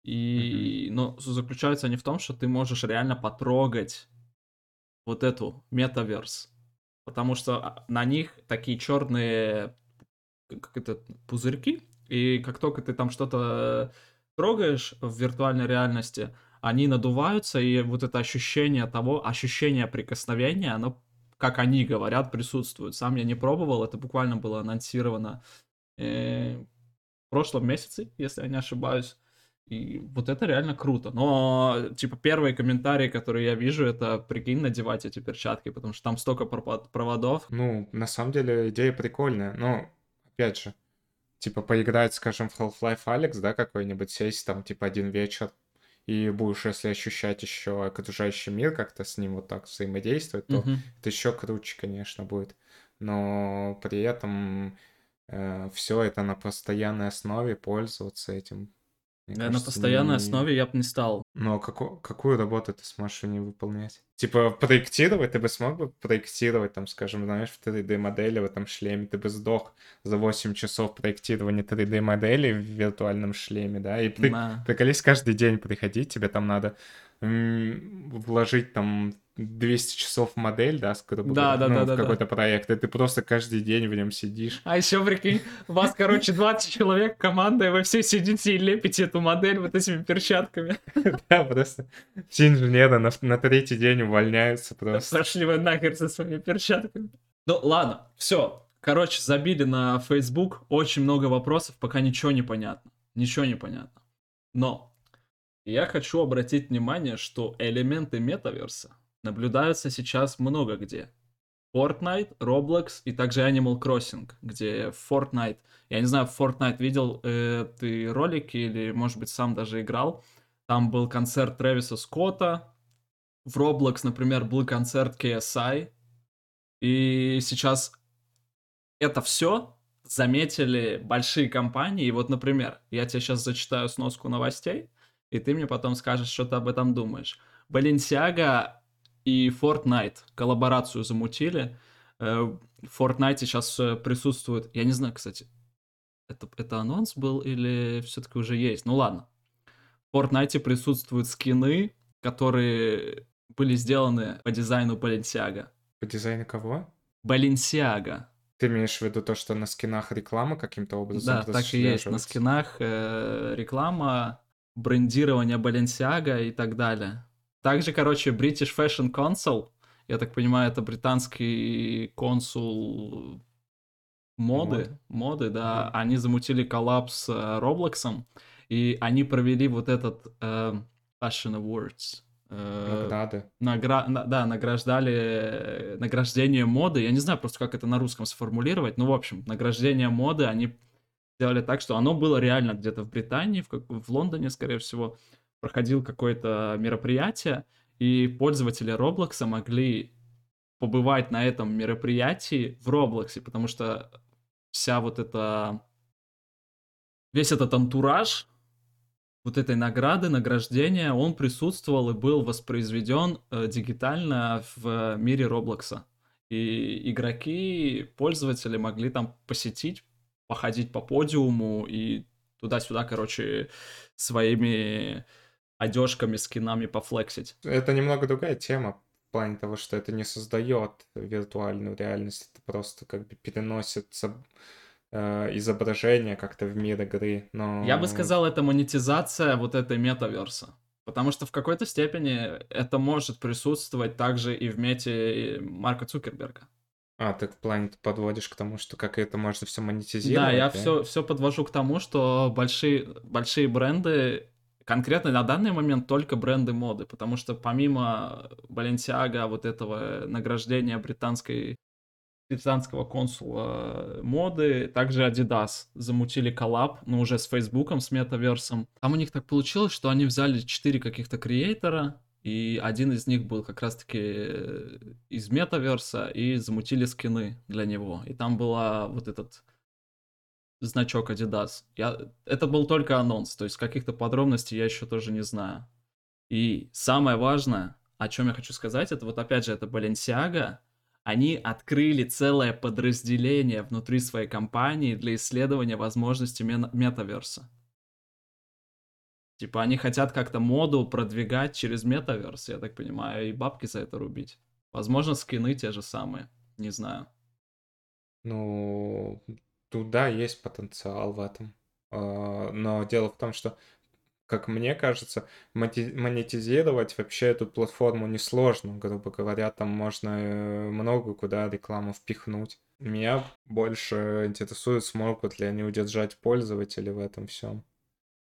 Speaker 1: И, но заключаются они в том, что ты можешь реально потрогать вот эту метаверс. Потому что а, на них такие черные как это, пузырьки, и как только ты там что-то трогаешь в виртуальной реальности, они надуваются, и вот это ощущение того, ощущение прикосновения, оно, как они говорят, присутствует. Сам я не пробовал, это буквально было анонсировано э, в прошлом месяце, если я не ошибаюсь. И вот это реально круто. Но, типа, первые комментарии, которые я вижу, это, прикинь, надевать эти перчатки, потому что там столько проводов.
Speaker 2: Ну, на самом деле, идея прикольная. Но, опять же, типа, поиграть, скажем, в Half-Life Alex, да, какой-нибудь, сесть там, типа, один вечер, и будешь, если ощущать еще окружающий мир, как-то с ним вот так взаимодействовать, то
Speaker 1: Мгм.
Speaker 2: это еще круче, конечно, будет. Но при этом все это на постоянной основе пользоваться этим мне
Speaker 1: Да, на
Speaker 2: кажется,
Speaker 1: постоянной
Speaker 2: не...
Speaker 1: основе я бы не стал.
Speaker 2: Но како- какую работу ты сможешь не выполнять? Типа проектировать, ты бы смог бы проектировать, там, скажем, знаешь, в 3D-модели в этом шлеме, ты бы сдох за 8 часов проектирования 3D-модели в виртуальном шлеме, да, и при...
Speaker 1: Да.
Speaker 2: приколись каждый день приходить, тебе там надо вложить там 200 часов модель, да, грубо
Speaker 1: Да,
Speaker 2: говоря,
Speaker 1: да,
Speaker 2: ну,
Speaker 1: да, да, да.
Speaker 2: какой-то проект, и ты просто каждый день в нем сидишь.
Speaker 1: А еще, прикинь, у вас, короче, 20 человек, команда, и вы все сидите и лепите эту модель вот этими перчатками.
Speaker 2: Да, просто все инженеры на, на третий день увольняются просто.
Speaker 1: Пошли вы нахер со своими перчатками. Ну, ладно, все. Короче, забили на Facebook. Очень много вопросов, пока ничего не понятно. Ничего не понятно. Но я хочу обратить внимание, что элементы метаверса наблюдаются сейчас много где. Fortnite, Roblox и также Animal Crossing, где Fortnite, я не знаю, Fortnite видел э, ты ролики или, может быть, сам даже играл, там был концерт Трэвиса Скотта, в Roblox, например, был концерт KSI, и сейчас это все заметили большие компании, и вот, например, я тебе сейчас зачитаю сноску новостей, и ты мне потом скажешь, что ты об этом думаешь. Balenciaga и Fortnite коллаборацию замутили. Э, В Fortnite сейчас э, присутствует... Я не знаю, кстати, это, это анонс был или все-таки уже есть? Ну ладно. В Fortnite присутствуют скины, которые были сделаны по дизайну Balenciaga.
Speaker 2: По дизайну кого?
Speaker 1: Balenciaga.
Speaker 2: Ты имеешь в виду то, что на скинах реклама каким-то образом
Speaker 1: Да, так и есть. На скинах э, реклама, брендирование Balenciaga и так далее. Также, короче, British Fashion Council, я так понимаю, это британский консул моды,
Speaker 2: Моды.
Speaker 1: моды, да,
Speaker 2: Мгм.
Speaker 1: они замутили коллапс с э, Роблоксом, и они провели вот этот э, Fashion Awards. э,
Speaker 2: Награды.
Speaker 1: награ... на- да, награждали э, награждение моды. Я не знаю просто, как это на русском сформулировать. Ну, в общем, награждение моды они сделали так, что оно было реально где-то в Британии, в, как- в Лондоне, скорее всего, проходил какое-то мероприятие, и пользователи Роблокса могли побывать на этом мероприятии в Роблоксе, потому что вся вот эта... Весь этот антураж вот этой награды, награждения, он присутствовал и был воспроизведен э, дигитально в мире Роблокса. И игроки, пользователи могли там посетить, походить по подиуму и туда-сюда, короче, своими одежками, скинами пофлексить.
Speaker 2: Это немного другая тема в плане того, что это не создает виртуальную реальность, это просто как бы переносит соб- э, изображение как-то в мир игры. Но
Speaker 1: Я бы сказал, это монетизация вот этой метаверса. Потому что в какой-то степени это может присутствовать также и в мете Марка Цукерберга.
Speaker 2: А, ты в плане подводишь к тому, что как это можно все монетизировать,
Speaker 1: Да, я
Speaker 2: да?
Speaker 1: все, все подвожу к тому, что большие, большие бренды, конкретно на данный момент только бренды моды, потому что помимо Balenciaga, вот этого награждения британской британского консула моды, также Adidas замутили коллаб, ну уже с Фейсбуком, с метаверсом. Там у них так получилось, что они взяли четыре каких-то креатора, и один из них был как раз-таки э, из метаверса, и замутили скины для него. И там была вот этот значок Adidas. Я... Это был только анонс, то есть каких-то подробностей я еще тоже не знаю. И самое важное, о чем я хочу сказать, это вот опять же, это Balenciaga. Они открыли целое подразделение внутри своей компании для исследования возможностей метаверса. Типа они хотят как-то моду продвигать через метаверс, я так понимаю, и бабки за это рубить. Возможно, скины те же самые, не знаю.
Speaker 2: Ну, туда есть потенциал в этом. А, Но дело в том, что как мне кажется, монетизировать вообще эту платформу несложно, грубо говоря, там можно э, много куда рекламу впихнуть. Меня больше интересует, смогут ли они удержать пользователей в этом всем.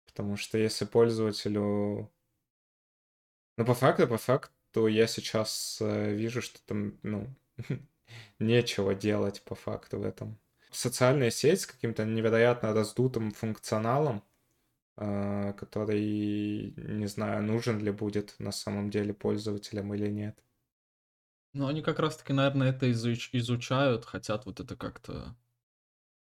Speaker 2: Потому что если пользователю... Ну, по факту, по факту, я сейчас э, вижу, что там, ну, нечего делать по факту в этом. Социальная сеть с каким-то невероятно раздутым функционалом, э, который, не знаю, нужен ли будет на самом деле пользователям или нет.
Speaker 1: Ну, они как раз-таки, наверное, это изуч- изучают, хотят вот это как-то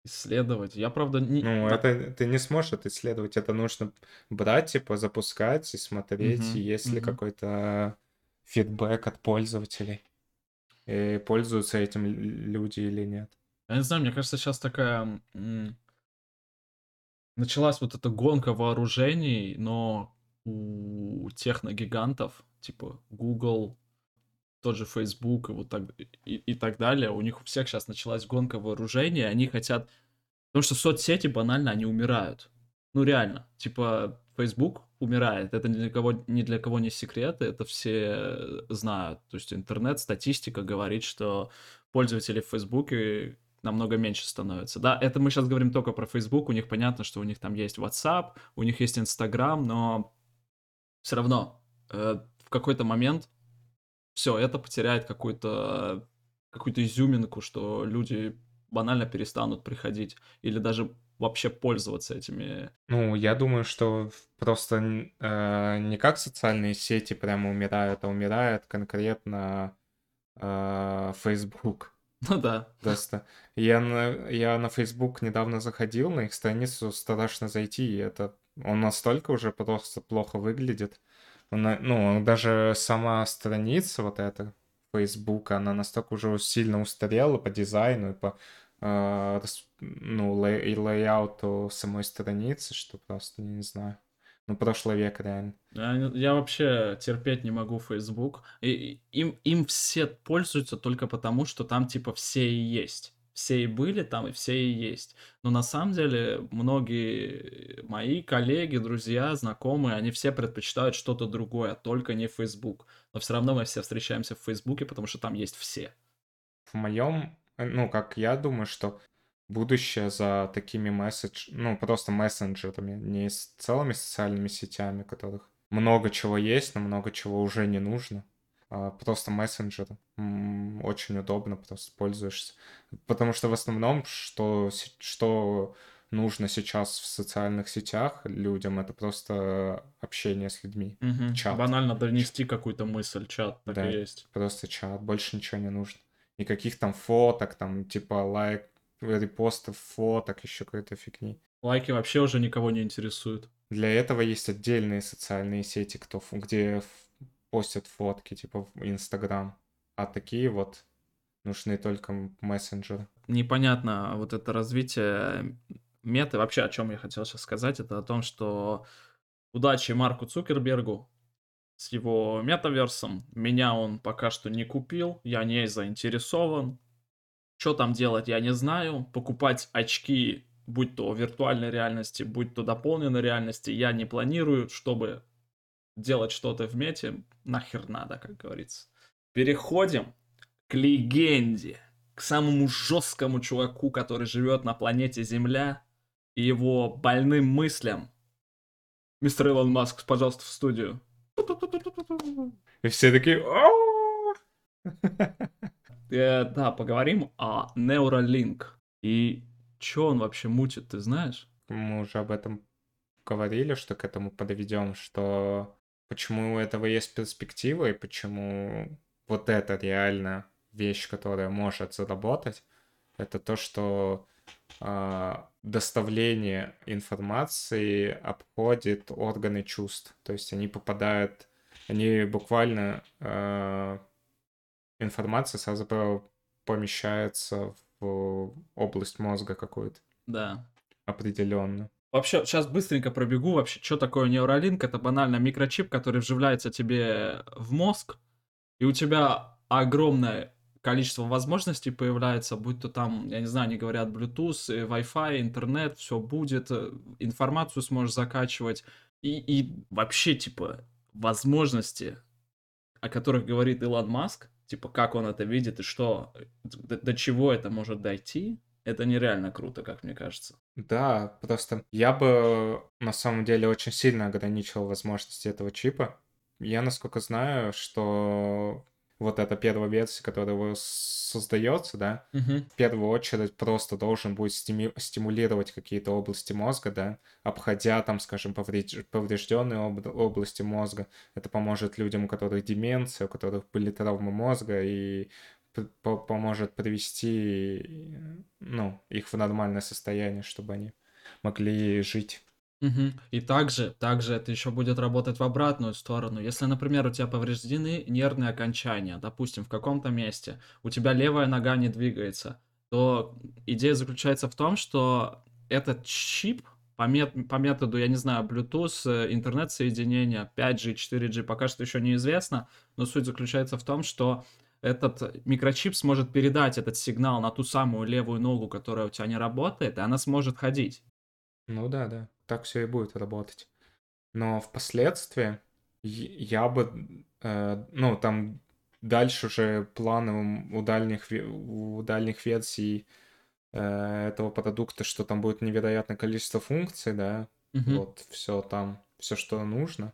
Speaker 1: исследовать. Я, правда, не...
Speaker 2: Ну, это ты не сможешь это исследовать. Это нужно брать, типа, запускать и смотреть,
Speaker 1: Мгм,
Speaker 2: есть ли
Speaker 1: мгм.
Speaker 2: какой-то фидбэк от пользователей. И пользуются этим люди или нет.
Speaker 1: Я не знаю, мне кажется, сейчас такая... Началась вот эта гонка вооружений, но у техногигантов, типа Google, тот же Facebook и вот так и, и так далее, у них у всех сейчас началась гонка вооружений, они хотят... Потому что соцсети банально, они умирают. Ну реально, типа Facebook умирает, это ни для кого, ни для кого не секрет, это все знают. То есть интернет, статистика говорит, что пользователи в Facebook намного меньше становится. Да, это мы сейчас говорим только про Facebook, у них понятно, что у них там есть WhatsApp, у них есть Instagram, но все равно э, в какой-то момент все, это потеряет какую-то какую-то изюминку, что люди банально перестанут приходить или даже вообще пользоваться этими.
Speaker 2: Ну, я думаю, что просто э, не как социальные сети прямо умирают, а умирает конкретно э, Facebook.
Speaker 1: Ну да.
Speaker 2: Просто я на, я на Facebook недавно заходил, на их страницу страшно зайти, и это он настолько уже просто плохо выглядит. Она, ну, даже сама страница вот эта Facebook, она настолько уже сильно устарела по дизайну и по э, ну, лей, лейауту самой страницы, что просто не знаю. Ну, прошлый век, реально.
Speaker 1: Я, вообще терпеть не могу Facebook. И, им, им все пользуются только потому, что там типа все и есть все и были там, и все и есть. Но на самом деле многие мои коллеги, друзья, знакомые, они все предпочитают что-то другое, только не Facebook. Но все равно мы все встречаемся в Фейсбуке, потому что там есть все.
Speaker 2: В моем, ну, как я думаю, что будущее за такими месседж, ну, просто мессенджерами, не с целыми социальными сетями, которых много чего есть, но много чего уже не нужно. А, просто мессенджер. Очень удобно, просто пользуешься. Потому что в основном, что, что нужно сейчас в социальных сетях людям, это просто общение с людьми.
Speaker 1: Угу. Чат. Банально донести какую-то мысль, чат, так
Speaker 2: да,
Speaker 1: и есть.
Speaker 2: Просто чат, больше ничего не нужно. Никаких там фоток, там типа лайк, репостов фоток, еще какой-то фигни.
Speaker 1: Лайки вообще уже никого не интересуют.
Speaker 2: Для этого есть отдельные социальные сети, кто, где постят фотки, типа в Инстаграм. А такие вот нужны только мессенджеры.
Speaker 1: Непонятно вот это развитие меты. Вообще, о чем я хотел сейчас сказать, это о том, что удачи Марку Цукербергу с его метаверсом. Меня он пока что не купил, я не заинтересован. Что там делать, я не знаю. Покупать очки, будь то виртуальной реальности, будь то дополненной реальности, я не планирую, чтобы делать что-то в мете, нахер надо, как говорится. Переходим к легенде, к самому жесткому чуваку, который живет на планете Земля, и его больным мыслям. Мистер Илон Маск, пожалуйста, в студию.
Speaker 2: И все такие...
Speaker 1: Э, да, поговорим о Neuralink. И что он вообще мутит, ты знаешь?
Speaker 2: Мы уже об этом говорили, что к этому подведем, что почему у этого есть перспектива и почему вот это реально вещь, которая может заработать, это то, что э, доставление информации обходит органы чувств. То есть они попадают, они буквально э, информация сразу помещается в область мозга какую-то.
Speaker 1: Да.
Speaker 2: Определенно.
Speaker 1: Вообще, сейчас быстренько пробегу. Вообще, что такое нейролинк? Это банально микрочип, который вживляется тебе в мозг, и у тебя огромное количество возможностей появляется, будь то там, я не знаю, они говорят Bluetooth, Wi-Fi, интернет, все будет, э, информацию сможешь закачивать, И, и вообще, типа, возможности, о которых говорит Илон Маск, типа, как он это видит и что, до, до чего это может дойти, это нереально круто, как мне кажется.
Speaker 2: Да, просто я бы на самом деле очень сильно ограничил возможности этого чипа. Я, насколько знаю, что вот эта первая версия, которая создается, да,
Speaker 1: угу.
Speaker 2: в первую очередь просто должен будет стиму- стимулировать какие-то области мозга, да, обходя там, скажем, повреж- поврежденные об- области мозга. Это поможет людям, у которых деменция, у которых были травмы мозга, и поможет привести ну, их в нормальное состояние, чтобы они могли жить.
Speaker 1: Угу. И также, также это еще будет работать в обратную сторону. Если, например, у тебя повреждены нервные окончания, допустим, в каком-то месте, у тебя левая нога не двигается, то идея заключается в том, что этот чип по, мет по методу, я не знаю, Bluetooth, интернет-соединения, 5G, 4G, пока что еще неизвестно, но суть заключается в том, что этот микрочип сможет передать этот сигнал на ту самую левую ногу, которая у тебя не работает, и она сможет ходить.
Speaker 2: Ну да, да, так все и будет работать. Но впоследствии я бы, э, ну там дальше уже планы у дальних, у дальних версий э, этого продукта, что там будет невероятное количество функций, да, угу. вот все там, все, что нужно.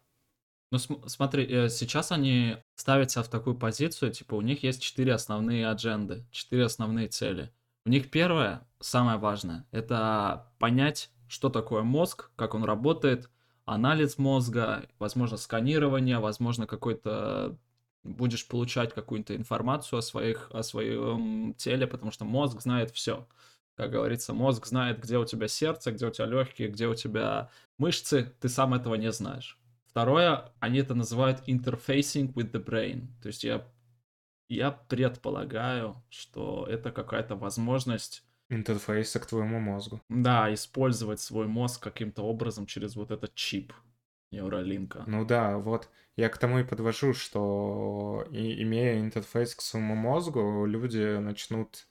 Speaker 1: Ну, см- смотри, э, сейчас они ставятся в такую позицию, типа, у них есть четыре основные адженды, четыре основные цели. У них первое, самое важное, это понять, что такое мозг, как он работает, анализ мозга, возможно, сканирование, возможно, какой-то будешь получать какую-то информацию о, своих, о своем теле, потому что мозг знает все. Как говорится, мозг знает, где у тебя сердце, где у тебя легкие, где у тебя мышцы, ты сам этого не знаешь. Второе, они это называют interfacing with the brain. То есть я, я предполагаю, что это какая-то возможность
Speaker 2: интерфейса к твоему мозгу.
Speaker 1: Да, использовать свой мозг каким-то образом через вот этот чип нейролинка.
Speaker 2: Ну да, вот я к тому и подвожу, что и, имея интерфейс к своему мозгу, люди начнут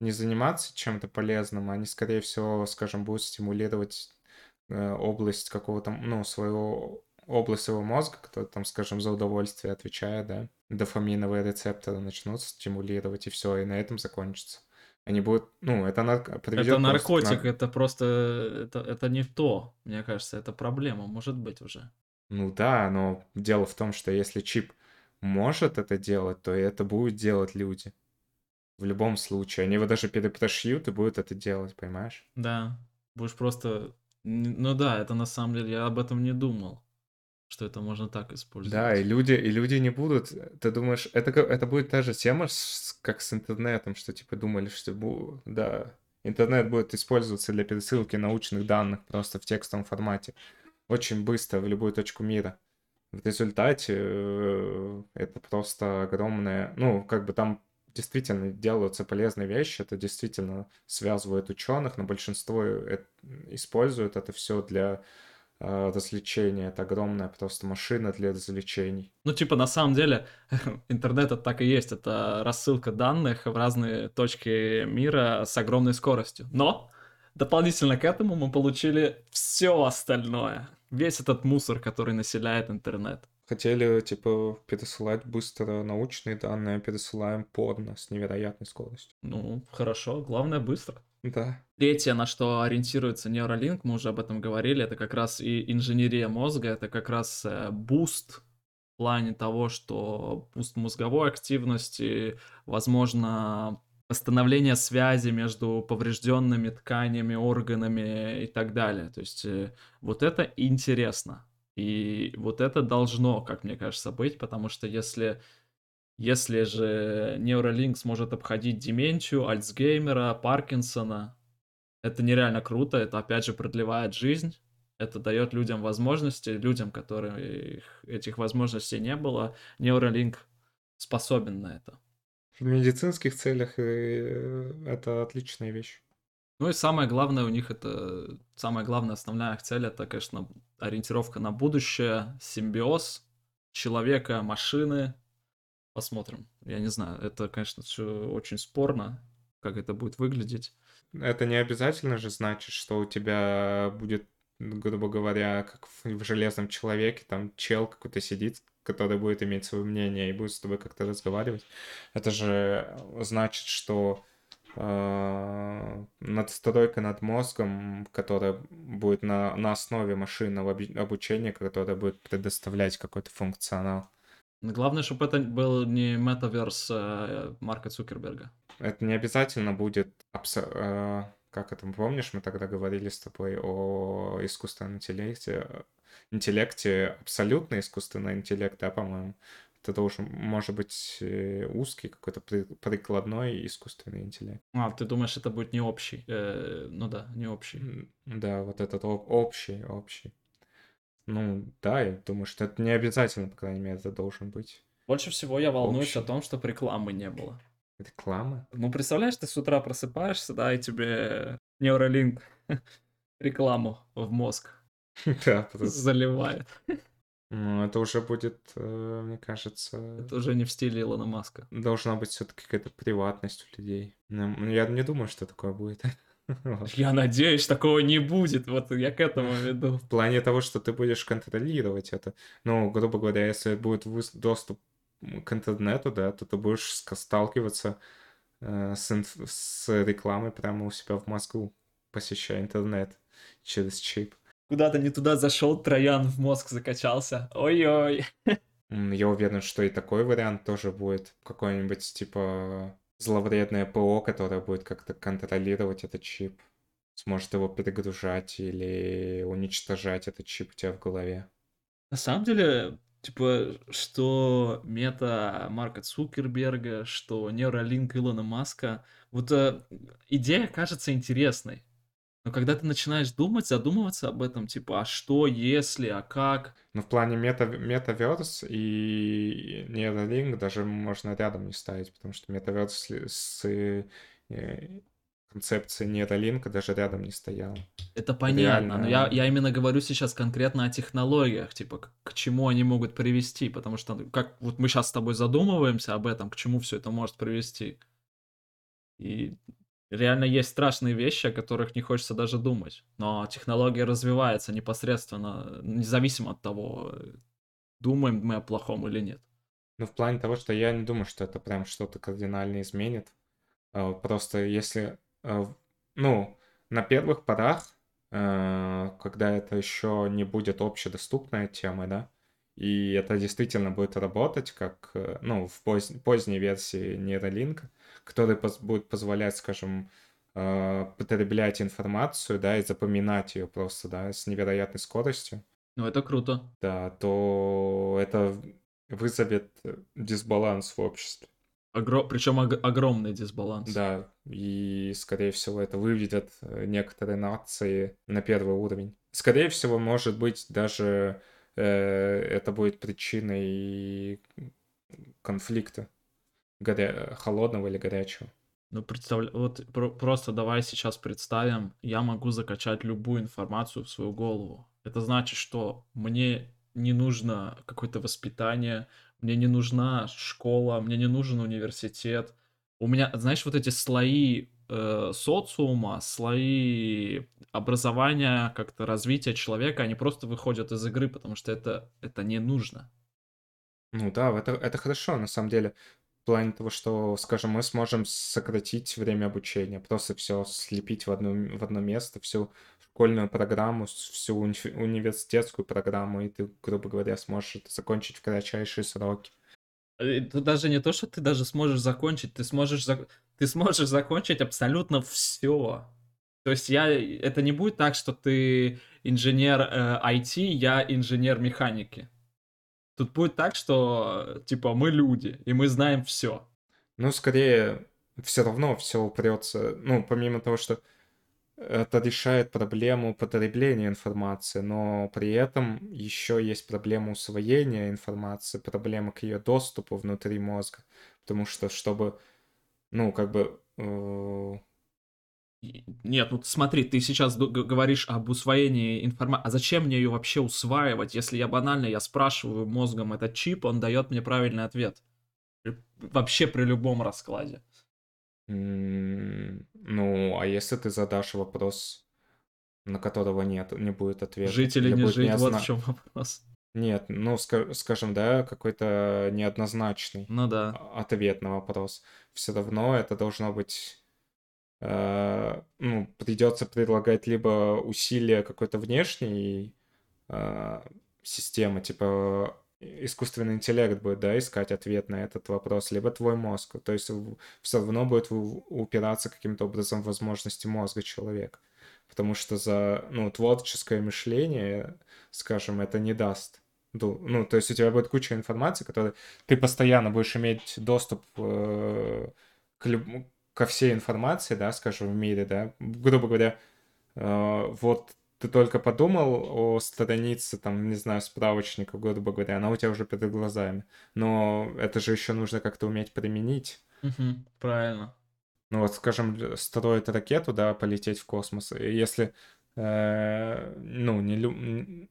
Speaker 2: не заниматься чем-то полезным, они, скорее всего, скажем, будут стимулировать э, область какого-то, ну, своего область своего мозга, который там, скажем, за удовольствие отвечает, да, дофаминовые рецепторы начнут стимулировать, и все, и на этом закончится. Они будут, ну, это нар...
Speaker 1: Это наркотик, на... это просто, это, это не то, мне кажется, это проблема, может быть уже.
Speaker 2: Ну да, но дело в том, что если чип может это делать, то это будут делать люди. В любом случае. Они его даже перепрошьют и будут это делать, понимаешь?
Speaker 1: Да. Будешь просто... Ну да, это на самом деле, я об этом не думал что это можно так использовать.
Speaker 2: Да, и люди, и люди не будут. Ты думаешь, это, это будет та же тема, как с интернетом, что типа думали, что бу, да, интернет будет использоваться для пересылки научных данных просто в текстовом формате. Очень быстро в любую точку мира. В результате э, это просто огромное... Ну, как бы там действительно делаются полезные вещи, это действительно связывает ученых, но большинство э, используют это все для э, развлечения. Это огромная просто машина для развлечений.
Speaker 1: Ну, типа, на самом деле, интернет это так и есть. Это рассылка данных в разные точки мира с огромной скоростью. Но дополнительно к этому мы получили все остальное. Весь этот мусор, который населяет интернет.
Speaker 2: Хотели, типа, пересылать быстро научные данные, пересылаем порно с невероятной скоростью.
Speaker 1: Ну, хорошо, главное быстро.
Speaker 2: Да.
Speaker 1: Третье, на что ориентируется Neuralink, мы уже об этом говорили, это как раз и инженерия мозга, это как раз э, boost в плане того, что boost мозговой активности, возможно, восстановление связи между поврежденными тканями, органами и так далее. То есть э, вот это интересно. И вот это должно, как мне кажется, быть, потому что если если же Neuralink сможет обходить дементию, Альцгеймера, Паркинсона, это нереально круто, это опять же продлевает жизнь, это дает людям возможности, людям, которых этих возможностей не было, Neuralink способен на это.
Speaker 2: В медицинских целях э, это отличная вещь.
Speaker 1: Ну и самое главное у них это, самая главная основная их цель, это, конечно, ориентировка на будущее, симбиоз человека, машины, Посмотрим. Я не знаю, это, конечно, все очень спорно, как это будет выглядеть.
Speaker 2: Это не обязательно же значит, что у тебя будет грубо говоря, как в, «Железном человеке», там чел какой-то сидит, который будет иметь свое мнение и будет с тобой как-то разговаривать. Это же значит, что э, надстройка над мозгом, которая будет на, на основе машинного обучения, которая будет предоставлять какой-то функционал.
Speaker 1: Главное, чтобы это был не метаверс э, Марка Цукерберга.
Speaker 2: Это не обязательно будет... Абсо- э, как это, помнишь, мы тогда говорили с тобой о искусственном интеллекте, интеллекте, абсолютно искусственный интеллект, да, по-моему? Это должен, может быть, э, узкий какой-то прикладной искусственный интеллект.
Speaker 1: А, ты думаешь, это будет не общий? Э, ну да, не общий.
Speaker 2: Да, вот этот общий, общий. Ну, да, я думаю, что это не обязательно, по крайней мере, это должен быть.
Speaker 1: Больше всего я волнуюсь общий. о том, чтобы рекламы не было.
Speaker 2: Реклама?
Speaker 1: Ну, представляешь, ты с утра просыпаешься, да, и тебе Neuralink рекламу в мозг
Speaker 2: да,
Speaker 1: заливает.
Speaker 2: Ну, это уже будет, э, мне кажется...
Speaker 1: Это уже не в стиле Илона Маска.
Speaker 2: Должна быть все-таки какая-то приватность у людей. Я не думаю, что такое будет.
Speaker 1: Я надеюсь, такого не будет. Вот я к этому веду.
Speaker 2: В плане того, что ты будешь контролировать это. Ну, грубо говоря, если будет доступ к интернету, да, то ты будешь сталкиваться э, с, инф- с рекламой прямо у себя в мозгу, посещая интернет через чип.
Speaker 1: Куда-то не туда зашел, Троян в мозг закачался. Ой-ой.
Speaker 2: Я уверен, что и такой вариант тоже будет. Какой-нибудь типа зловредное ПО, которое будет как-то контролировать этот чип. Сможет его перегружать или уничтожать этот чип у тебя в голове.
Speaker 1: На самом деле, Типа, что мета Марка Цукерберга, что нейролинк Илона Маска. Вот э, идея кажется интересной. Но когда ты начинаешь думать, задумываться об этом, типа, а что если, а как?
Speaker 2: Ну, в плане мета, метаверс и нейролинк даже можно рядом не ставить, потому что метаверс с, с концепции нейролинка даже рядом не стояла.
Speaker 1: Это понятно, Реально... но я, я именно говорю сейчас конкретно о технологиях, типа к, к чему они могут привести, потому что ну, как вот мы сейчас с тобой задумываемся об этом, к чему все это может привести. И реально есть страшные вещи, о которых не хочется даже думать. Но технология развивается непосредственно, независимо от того, думаем мы о плохом или нет.
Speaker 2: Ну, в плане того, что я не думаю, что это прям что-то кардинально изменит. А, просто если ну, на первых порах, э, когда это еще не будет общедоступная тема, да, и это действительно будет работать, как, э, ну, в поз поздней версии нейролинка, который поз будет позволять, скажем, потреблять информацию, да, и запоминать ее просто, да, с невероятной скоростью.
Speaker 1: Ну, это круто.
Speaker 2: Да, то это вызовет дисбаланс в обществе.
Speaker 1: Огро... Причем ог... огромный дисбаланс.
Speaker 2: Да, и, скорее всего, это выведет э, некоторые нации на первый уровень. Скорее всего, может быть, даже э, это будет причиной конфликта горя... холодного или горячего.
Speaker 1: Ну, представля... вот про- просто давай сейчас представим, я могу закачать любую информацию в свою голову. Это значит, что мне не нужно какое-то воспитание, мне не нужна школа, мне не нужен университет. У меня, знаешь, вот эти слои э, социума, слои образования, как-то развития человека, они просто выходят из игры, потому что это, это не нужно.
Speaker 2: Ну да, это, это хорошо, на самом деле. В плане того, что, скажем, мы сможем сократить время обучения, просто все слепить в одно, в одно место, всю школьную программу, всю уни- университетскую программу, и ты, грубо говоря, сможешь это закончить в кратчайшие сроки.
Speaker 1: Э, тут даже не то, что ты даже сможешь закончить, ты сможешь, зак... ты сможешь закончить абсолютно все. То есть я, это не будет так, что ты инженер э, IT, я инженер механики. Тут будет так, что типа мы люди, и мы знаем все.
Speaker 2: Ну, скорее, все равно все упрется. Ну, помимо того, что это решает проблему потребления информации, но при этом еще есть проблема усвоения информации, проблема к ее доступу внутри мозга. Потому что, чтобы, ну, как бы... Э...
Speaker 1: Нет, ну смотри, ты сейчас говоришь об усвоении информации. А зачем мне ее вообще усваивать, если я банально, я спрашиваю мозгом этот чип, он дает мне правильный ответ. Вообще при любом раскладе.
Speaker 2: Ну, а если ты задашь вопрос на которого нет, не будет ответа.
Speaker 1: Жить или не жить, вот в
Speaker 2: неозна...
Speaker 1: чем вопрос.
Speaker 2: Нет, ну, ска- скажем, да, какой-то неоднозначный
Speaker 1: Ну да.
Speaker 2: ответ на вопрос. Все равно это должно быть, э, ну, придется предлагать либо усилия какой-то внешней э, системы, типа искусственный интеллект будет, да, искать ответ на этот вопрос, либо твой мозг. То есть все равно будет упираться каким-то образом в возможности мозга человека. Потому что за, ну, творческое мышление, скажем, это не даст. Ну, то есть у тебя будет куча информации, которой ты постоянно будешь иметь доступ э, к люб- ко всей информации, да, скажем, в мире, да. Грубо говоря, э, вот ты только подумал о странице, там, не знаю, справочника, грубо говоря, она у тебя уже перед глазами. Но это же еще нужно как-то уметь применить.
Speaker 1: Мгм, правильно.
Speaker 2: Ну вот, скажем, строить ракету, да, полететь в космос. И если, э, ну, не лю... н-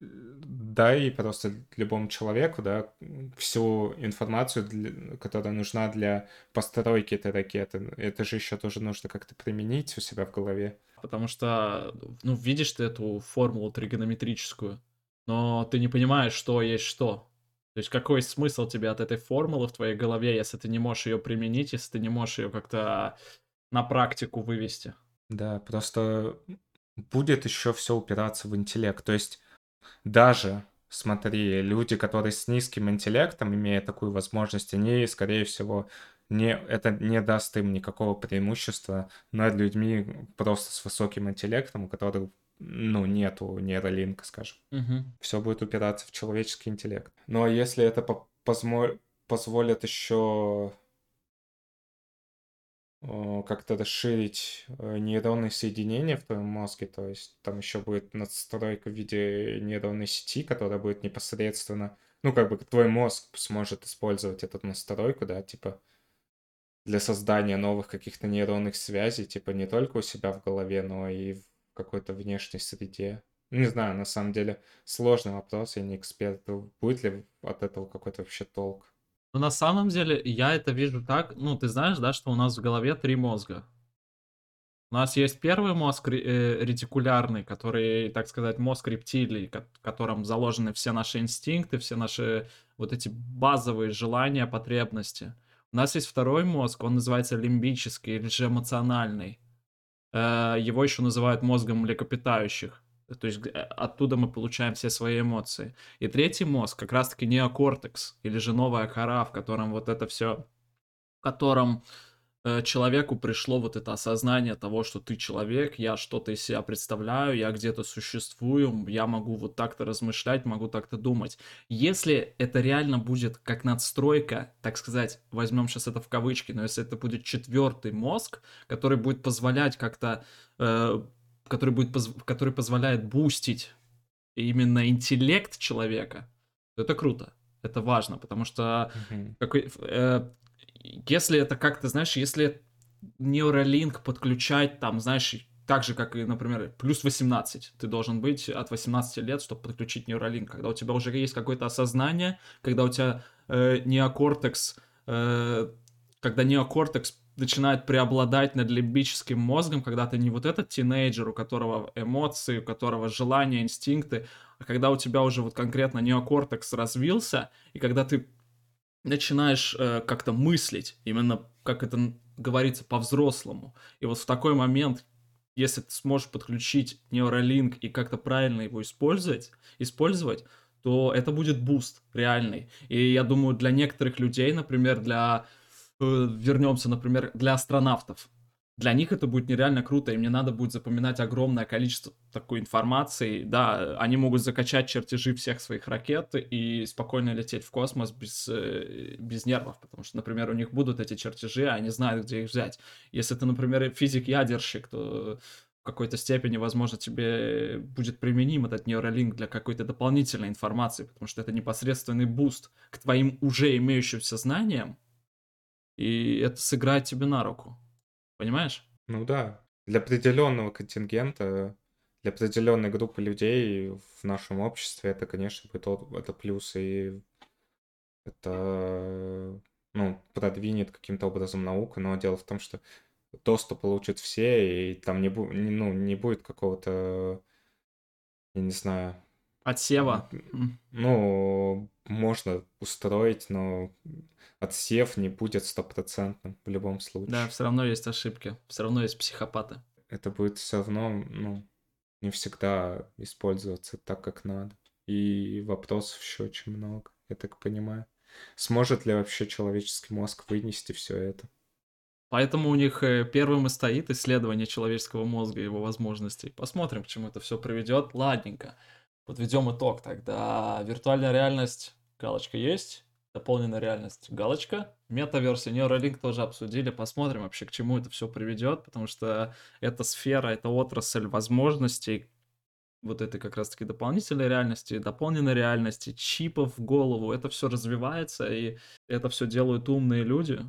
Speaker 2: дай просто любому человеку, да, всю информацию, для- которая нужна для постройки этой ракеты. Это же еще тоже нужно как-то применить у себя в голове.
Speaker 1: Потому что, ну, видишь ты эту формулу тригонометрическую, но ты не понимаешь, что есть что. То есть какой смысл тебе от этой формулы в твоей голове, если ты не можешь ее применить, если ты не можешь ее как-то на практику вывести?
Speaker 2: Да, просто будет еще все упираться в интеллект. То есть даже, смотри, люди, которые с низким интеллектом, имея такую возможность, они, скорее всего, не, это не даст им никакого преимущества над людьми просто с высоким интеллектом, у которых, ну, нету нейролинка, скажем.
Speaker 1: Мгм.
Speaker 2: Все будет упираться в человеческий интеллект. Но если это по- позмо- позволит еще э, как-то расширить э, нейронные соединения в твоем мозге, то есть там еще будет надстройка в виде нейронной сети, которая будет непосредственно, ну, как бы твой мозг сможет использовать эту настройку, да, типа для создания новых каких-то нейронных связей, типа не только у себя в голове, но и в какой-то внешней среде. Не знаю, на самом деле сложный вопрос, я не эксперт. Будет ли от этого какой-то вообще толк?
Speaker 1: Но на самом деле я это вижу так, ну, ты знаешь, да, что у нас в голове три мозга. У нас есть первый мозг э, ретикулярный, который, так сказать, мозг рептилий, в котором заложены все наши инстинкты, все наши вот эти базовые желания, потребности. У нас есть второй мозг, он называется лимбический или же эмоциональный. Э, Его еще называют мозгом млекопитающих. То есть э, оттуда мы получаем все свои эмоции. И третий мозг, как раз-таки неокортекс, или же новая кора, в котором вот это все, в котором человеку пришло вот это осознание того, что ты человек, я что-то из себя представляю, я где-то существую, я могу вот так-то размышлять, могу так-то думать. Если это реально будет как надстройка, так сказать, возьмем сейчас это в кавычки, но если это будет четвертый мозг, который будет позволять как-то, э, который будет, поз- который позволяет бустить именно интеллект человека, то это круто, это важно, потому что
Speaker 2: Мгм.
Speaker 1: какой, э, если это как-то, знаешь, если нейролинк подключать там, знаешь, так же, как и, например, плюс 18, ты должен быть от 18 лет, чтобы подключить нейролинк, когда у тебя уже есть какое-то осознание, когда у тебя э, неокортекс, э, когда неокортекс начинает преобладать над лимбическим мозгом, когда ты не вот этот тинейджер, у которого эмоции, у которого желания, инстинкты, а когда у тебя уже вот конкретно неокортекс развился, и когда ты начинаешь э, как-то мыслить, именно как это говорится по-взрослому. И вот в такой момент, если ты сможешь подключить нейролинк и как-то правильно его использовать, использовать, то это будет boost реальный. И я думаю, для некоторых людей, например, для... э, вернемся, например, для астронавтов, для них это будет нереально круто, им не надо будет запоминать огромное количество такой информации. Да, они могут закачать чертежи всех своих ракет и спокойно лететь в космос без, э, без нервов, потому что, например, у них будут эти чертежи, а они знают, где их взять. Если ты, например, физик-ядерщик, то в какой-то степени, возможно, тебе будет применим этот Neuralink для какой-то дополнительной информации, потому что это непосредственный boost к твоим уже имеющимся знаниям, и это сыграет тебе на руку. Понимаешь?
Speaker 2: Ну да, для определенного контингента, для определенной группы людей в нашем обществе это, конечно, будет это плюс, и это, ну, продвинет каким-то образом науку, но дело в том, что доступ получат все, и там не, бу- ну, не будет какого-то, я не знаю,
Speaker 1: Отсева.
Speaker 2: ну, можно устроить, но отсев не будет стопроцентным в любом
Speaker 1: Да,
Speaker 2: случае.
Speaker 1: все равно есть ошибки, все равно есть психопаты.
Speaker 2: Это будет все равно, ну, не всегда использоваться так, как надо. И вопросов еще очень много, я так понимаю. Сможет ли вообще человеческий мозг вынести все это?
Speaker 1: Поэтому у них э, первым и стоит исследование человеческого мозга и его возможностей. Посмотрим, к чему это все приведет. Ладненько. Подведем итог тогда. Виртуальная реальность, галочка есть. Дополненная реальность, галочка. Метаверсия, Neuralink тоже обсудили. Посмотрим вообще, к чему это все приведет, потому что эта сфера, эта отрасль возможностей, вот этой как раз-таки дополнительной реальности, дополненной реальности, чипов в голову, это все развивается, и это все делают умные люди.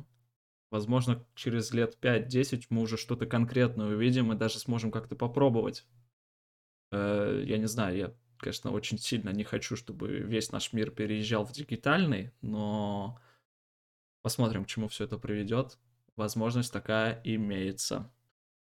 Speaker 1: Возможно, через лет 5-10 мы уже что-то конкретное увидим и даже сможем как-то попробовать. Э, Я не знаю, я, конечно, очень сильно не хочу, чтобы весь наш мир переезжал в дигитальный, но посмотрим, к чему все это приведет. Возможность такая имеется.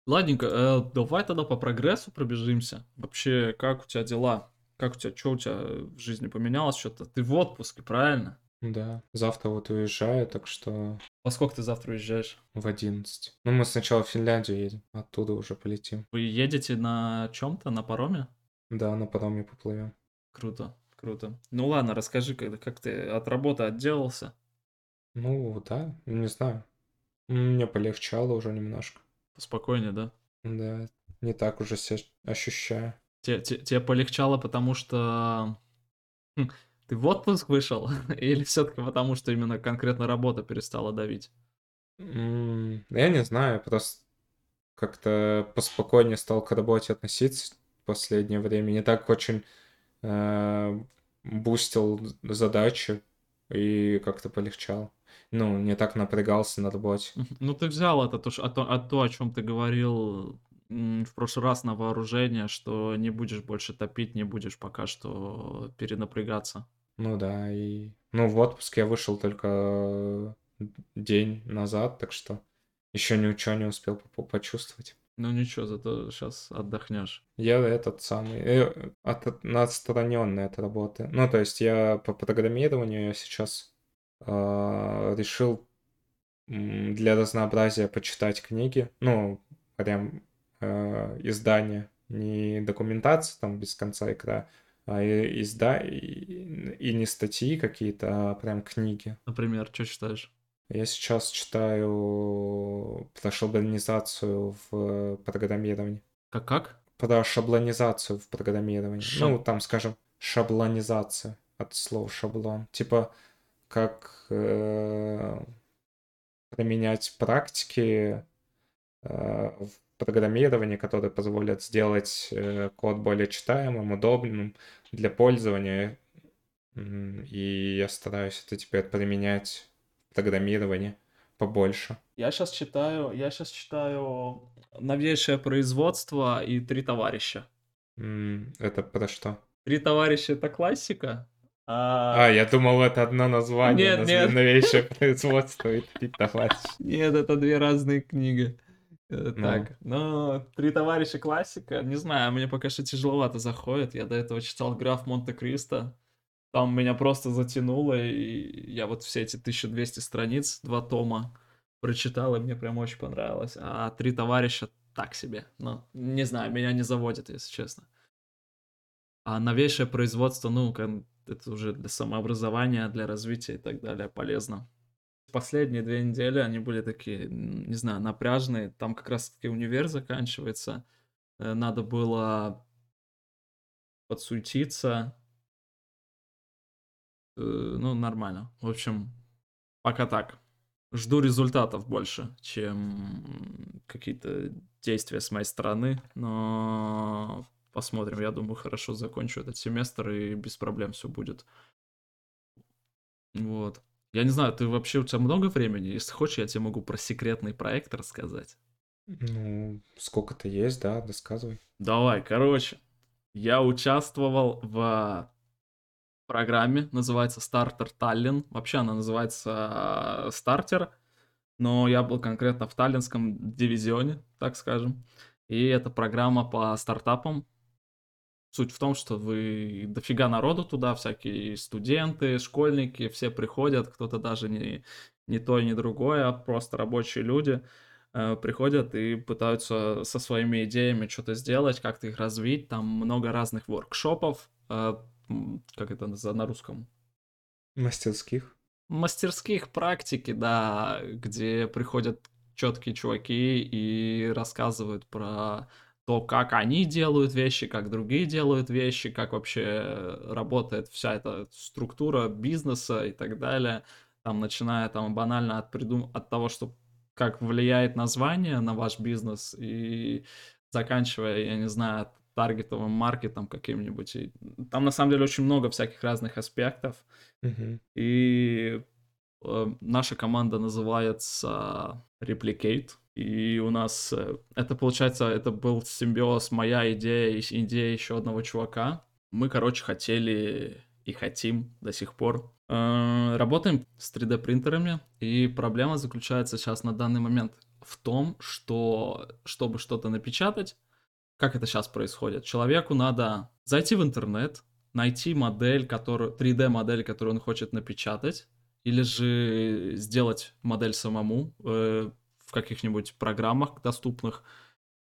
Speaker 1: Ладненько, э, давай тогда по прогрессу пробежимся. Вообще, как у тебя дела? Как у тебя, что у тебя в жизни поменялось что-то? Ты в отпуске, правильно?
Speaker 2: Да, завтра вот уезжаю, так что
Speaker 1: Во сколько ты завтра уезжаешь?
Speaker 2: в 11. Ну, мы сначала в Финляндию едем, оттуда уже полетим.
Speaker 1: Вы едете на чем-то, на пароме?
Speaker 2: Да, на пароме поплывем.
Speaker 1: Круто, круто. Ну ладно, расскажи, как, как ты от работы отделался?
Speaker 2: Ну, да, не знаю. Мне полегчало уже немножко.
Speaker 1: Спокойнее, да?
Speaker 2: Да, не так уже себя ощущаю.
Speaker 1: Те- те- Тебе полегчало, потому что хм, ты в отпуск вышел? Или все-таки потому, что именно конкретно работа перестала давить?
Speaker 2: Я не знаю, просто как-то поспокойнее стал к работе относиться в последнее время. Не так очень э, бустил задачи и как-то полегчал. Ну, не так напрягался на работе.
Speaker 1: Ну, ты взял это, то, а то, а то, о чем ты говорил в прошлый раз на вооружение, что не будешь больше топить, не будешь пока что перенапрягаться.
Speaker 2: Ну да, и... Ну, в отпуск я вышел только день назад, так что еще ничего не успел по- почувствовать.
Speaker 1: Ну ничего, зато сейчас отдохнешь.
Speaker 2: Я этот самый, э, от, отстраненный от работы. Ну, то есть я по программированию я сейчас э, решил для разнообразия почитать книги. Ну, прям э, издания, не документация там без конца икра, а и- изда... и, и не статьи какие-то, а прям книги.
Speaker 1: Например, что читаешь?
Speaker 2: Я сейчас читаю про шаблонизацию в программировании.
Speaker 1: Как-как?
Speaker 2: Про шаблонизацию в программировании.
Speaker 1: Шаб-
Speaker 2: Ну, там, скажем, шаблонизация от слова шаблон. Типа, как э, применять практики э, в программировании, которые позволят сделать э, код более читаемым, удобным для пользования. И я стараюсь это теперь применять в программировании побольше.
Speaker 1: Я сейчас читаю, я сейчас читаю новейшее производство и три товарища.
Speaker 2: М, Это про что?
Speaker 1: Три товарища это классика.
Speaker 2: А,
Speaker 1: А,
Speaker 2: я думал, это одно название,
Speaker 1: Нет,
Speaker 2: назв-
Speaker 1: нет.
Speaker 2: новейшее производство и три товарища.
Speaker 1: нет, это две разные книги. Э,
Speaker 2: Ну.
Speaker 1: Так, но три товарища классика, не знаю, мне пока что тяжеловато заходит. Я до этого читал Граф Монте-Кристо. Там меня просто затянуло, и я вот все эти 1200 страниц, два тома прочитал, и мне прям очень понравилось. А три товарища так себе. Ну, не знаю, меня не заводит, если честно. А новейшее производство, ну, это уже для самообразования, для развития и так далее полезно. Последние две недели они были такие, не знаю, напряжные. Там как раз-таки универ заканчивается. Э, Надо было подсуетиться. Э, Ну, нормально. В общем, пока так. Жду результатов больше, чем какие-то действия с моей стороны. Но посмотрим. Я думаю, хорошо закончу этот семестр и без проблем все будет. Вот. Я не знаю, ты вообще, у тебя много времени? Если хочешь, я тебе могу про секретный проект рассказать.
Speaker 2: Ну, сколько-то есть, да, рассказывай.
Speaker 1: Давай, короче. Я участвовал в программе, называется Стартер Таллин. Вообще она называется э, Стартер. но я был конкретно в таллинском дивизионе, так скажем. И это программа по стартапам. Суть в том, что вы дофига народу туда, всякие студенты, школьники, все приходят, кто-то даже не, не то, ни другое, а просто рабочие люди э, приходят и пытаются со своими идеями что-то сделать, как-то их развить. Там много разных воркшопов, э, как это на русском?
Speaker 2: Мастерских.
Speaker 1: Мастерских практики, да, где приходят четкие чуваки и рассказывают про то, как они делают вещи, как другие делают вещи, как вообще работает вся эта структура бизнеса и так далее. Там, начиная там банально от, придум... от того, что как влияет название на ваш бизнес и заканчивая, я не знаю, таргетовым маркетом каким-нибудь. И там на самом деле очень много всяких разных аспектов.
Speaker 2: Мгм.
Speaker 1: И э, наша команда называется Replicate. И у нас э, это получается, это был симбиоз моя идея и идея еще одного чувака. Мы, короче, хотели и хотим до сих пор. Э, работаем с 3D принтерами, и проблема заключается сейчас на данный момент в том, что чтобы что-то напечатать, как это сейчас происходит? Человеку надо зайти в интернет, найти модель, которую, 3D модель, которую он хочет напечатать, или же сделать модель самому э, в каких-нибудь программах доступных.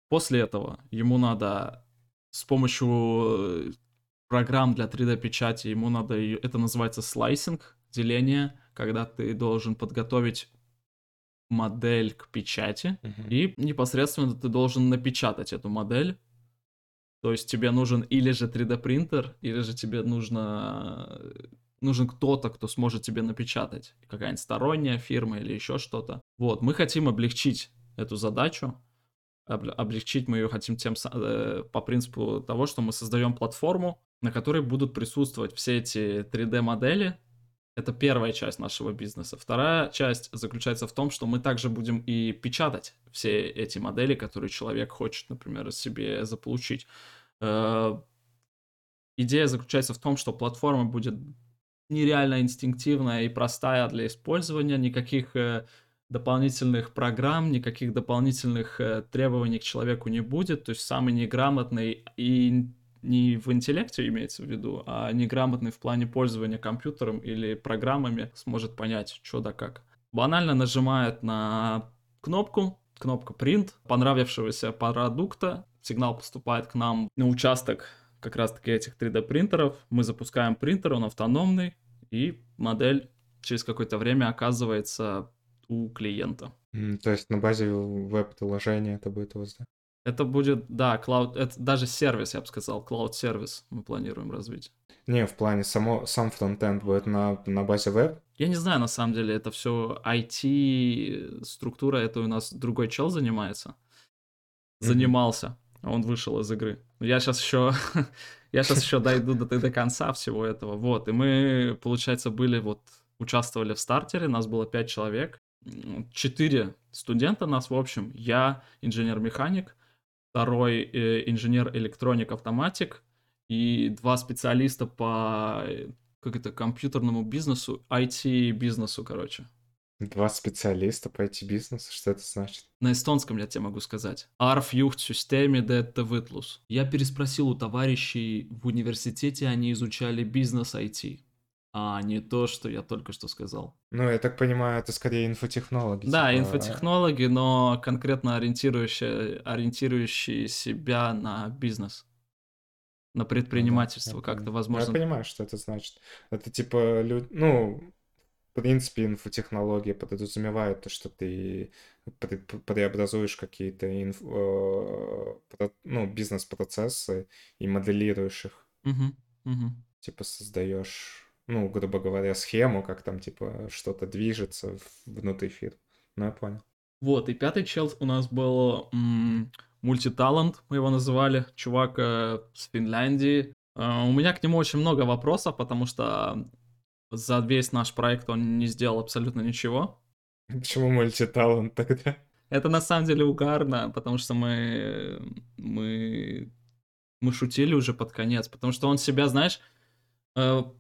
Speaker 1: После этого ему надо с помощью э, программ для 3D-печати, ему надо, это называется слайсинг, деление, когда ты должен подготовить модель к печати,
Speaker 2: Мгм.
Speaker 1: и непосредственно ты должен напечатать эту модель. То есть тебе нужен или же 3D принтер, или же тебе нужно нужен кто-то, кто сможет тебе напечатать. Какая-нибудь сторонняя фирма или еще что-то. Вот, мы хотим облегчить эту задачу. Об- облегчить мы ее хотим тем, э, по принципу того, что мы создаем платформу, на которой будут присутствовать все эти 3D-модели, это первая часть нашего бизнеса. Вторая часть заключается в том, что мы также будем и печатать все эти модели, которые человек хочет, например, себе заполучить. Э, Идея заключается в том, что платформа будет нереально инстинктивная и простая для использования, никаких э, дополнительных программ, никаких дополнительных э, требований к человеку не будет, то есть самый неграмотный и не в интеллекте имеется в виду, а неграмотный в плане пользования компьютером или программами сможет понять, что да как. Банально нажимает на кнопку, кнопка print понравившегося продукта, сигнал поступает к нам на участок как раз-таки этих 3D принтеров, мы запускаем принтер, он автономный, и модель через какое-то время оказывается у клиента.
Speaker 2: То есть на базе веб-приложения это будет у вас, да?
Speaker 1: Это будет, да, клауд, это даже сервис, я бы сказал, клауд-сервис мы планируем развить.
Speaker 2: Не, в плане само, сам фронтенд будет на, на базе веб.
Speaker 1: Я не знаю, на самом деле, это все IT-структура, это у нас другой чел занимается.
Speaker 2: Мгм.
Speaker 1: Занимался, а он вышел из игры. Я сейчас еще, я сейчас еще дойду до, до конца всего этого. Вот, и мы, получается, были вот, участвовали в стартере, нас было пять человек, М, четыре студента нас, в общем, я инженер-механик, второй э, инженер-электроник-автоматик и два специалиста по э, как это, компьютерному бизнесу, IT-бизнесу, короче.
Speaker 2: Два специалиста по IT-бизнесу. Что это значит?
Speaker 1: На эстонском я тебе могу сказать. Арф юхт системе вытлус. Я переспросил у товарищей в университете, они изучали бизнес IT, а не то, что я только что сказал.
Speaker 2: Ну, я так понимаю, это скорее инфотехнологи.
Speaker 1: Да,
Speaker 2: типа,
Speaker 1: инфотехнологи, но конкретно ориентирующие, ориентирующие себя на бизнес, на
Speaker 2: ну да,
Speaker 1: предпринимательство, как-то возможно.
Speaker 2: Я понимаю, что это значит. Это типа, лю- ну, в принципе, инфотехнология подразумевает то, что ты преобразуешь какие-то инф- э, ну, бизнес-процессы и моделируешь их.
Speaker 1: Мгм, мгм.
Speaker 2: Типа создаешь, ну, грубо говоря, схему, как там, типа, что-то движется внутри фирмы. Ну, я понял.
Speaker 1: Вот, и пятый чел у нас был м, мультиталант, мы его называли, чувак э, с Финляндии. Э, у меня к нему очень много вопросов, потому что за весь наш проект он не сделал абсолютно ничего.
Speaker 2: Почему мультиталант тогда?
Speaker 1: Это на самом деле угарно, потому что мы, мы, мы шутили уже под конец, потому что он себя, знаешь, э, Э,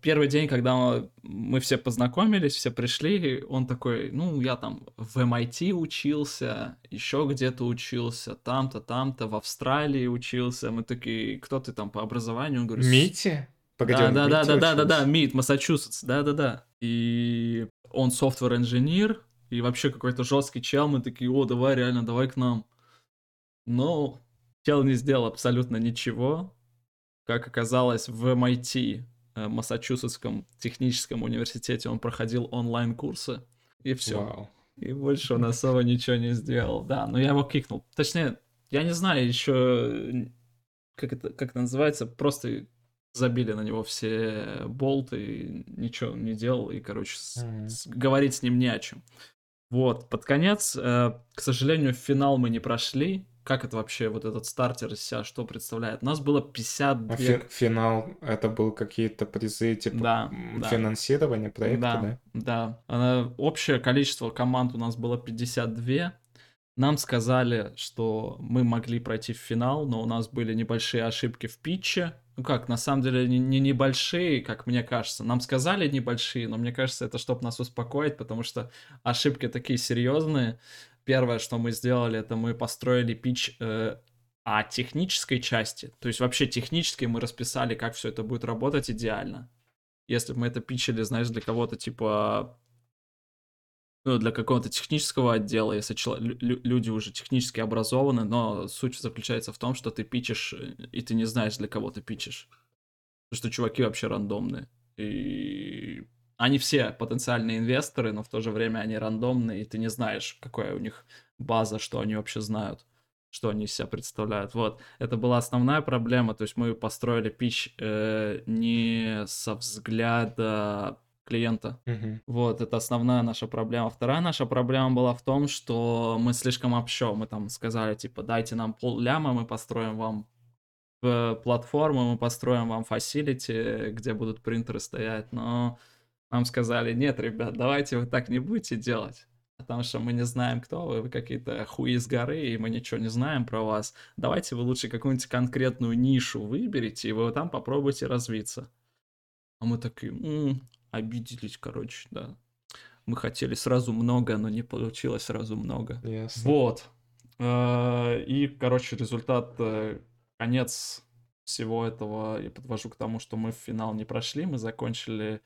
Speaker 1: первый день, когда мы все познакомились, все пришли, он такой, ну, я там в MIT учился, еще где-то учился, там-то, там-то, в Австралии учился. Мы такие, кто ты там по образованию? Он говорит,
Speaker 2: Мити?
Speaker 1: Погоди, да, да, да, да, да, да, да, МИТ, Массачусетс, да, да, да. И он софтвер инженер и вообще какой-то жесткий чел. Мы такие, о, давай, реально, давай к нам. Но чел не сделал абсолютно ничего. Как оказалось, в MIT Э, Массачусетском техническом университете он проходил онлайн-курсы, и все. Wow. И больше он особо ничего не сделал. Да, но я его кикнул. Точнее, я не знаю еще, как это, как это называется, просто забили на него все болты, и ничего не делал, и, короче, mm-hmm. с, говорить с ним не о чем. Вот, под конец, э, к сожалению, в финал мы не прошли, как это вообще, вот этот стартер из себя, что представляет? У нас было 52... А
Speaker 2: фи- финал, это был какие-то призы, типа да, финансирования да. проекта, да?
Speaker 1: Да, да. Общее количество команд у нас было 52. Нам сказали, что мы могли пройти в финал, но у нас были небольшие ошибки в питче. Ну как, на самом деле не, не небольшие, как мне кажется. Нам сказали небольшие, но мне кажется, это чтобы нас успокоить, потому что ошибки такие серьезные первое, что мы сделали, это мы построили пич э, о технической части. То есть вообще технически мы расписали, как все это будет работать идеально. Если бы мы это пичили, знаешь, для кого-то типа ну, для какого-то технического отдела, если чел- люди уже технически образованы, но суть заключается в том, что ты пичешь, э, и ты не знаешь, для кого ты пичешь. Потому что чуваки вообще рандомные. И они все потенциальные инвесторы, но в то же время они рандомные, и ты не знаешь, какая у них база, что они вообще знают, что они из себя представляют. Вот, это была основная проблема, то есть мы построили пич э, не со взгляда клиента.
Speaker 2: Uh-huh.
Speaker 1: Вот, это основная наша проблема. Вторая наша проблема была в том, что мы слишком общо. Мы там сказали, типа, дайте нам пол ляма, мы построим вам платформу, мы построим вам фасилити, где будут принтеры стоять, но нам сказали, нет, ребят, давайте вы так не будете делать, потому что мы не знаем, кто вы, вы какие-то хуи с горы, и мы ничего не знаем про вас. Давайте вы лучше какую-нибудь конкретную нишу выберете, и вы там попробуйте развиться. А мы такие, м-м, обиделись, короче, да. Мы хотели сразу много, но не получилось сразу много.
Speaker 2: Yes.
Speaker 1: Вот. А, и, короче, результат, э, конец всего этого я подвожу к тому, что мы в финал не прошли, мы закончили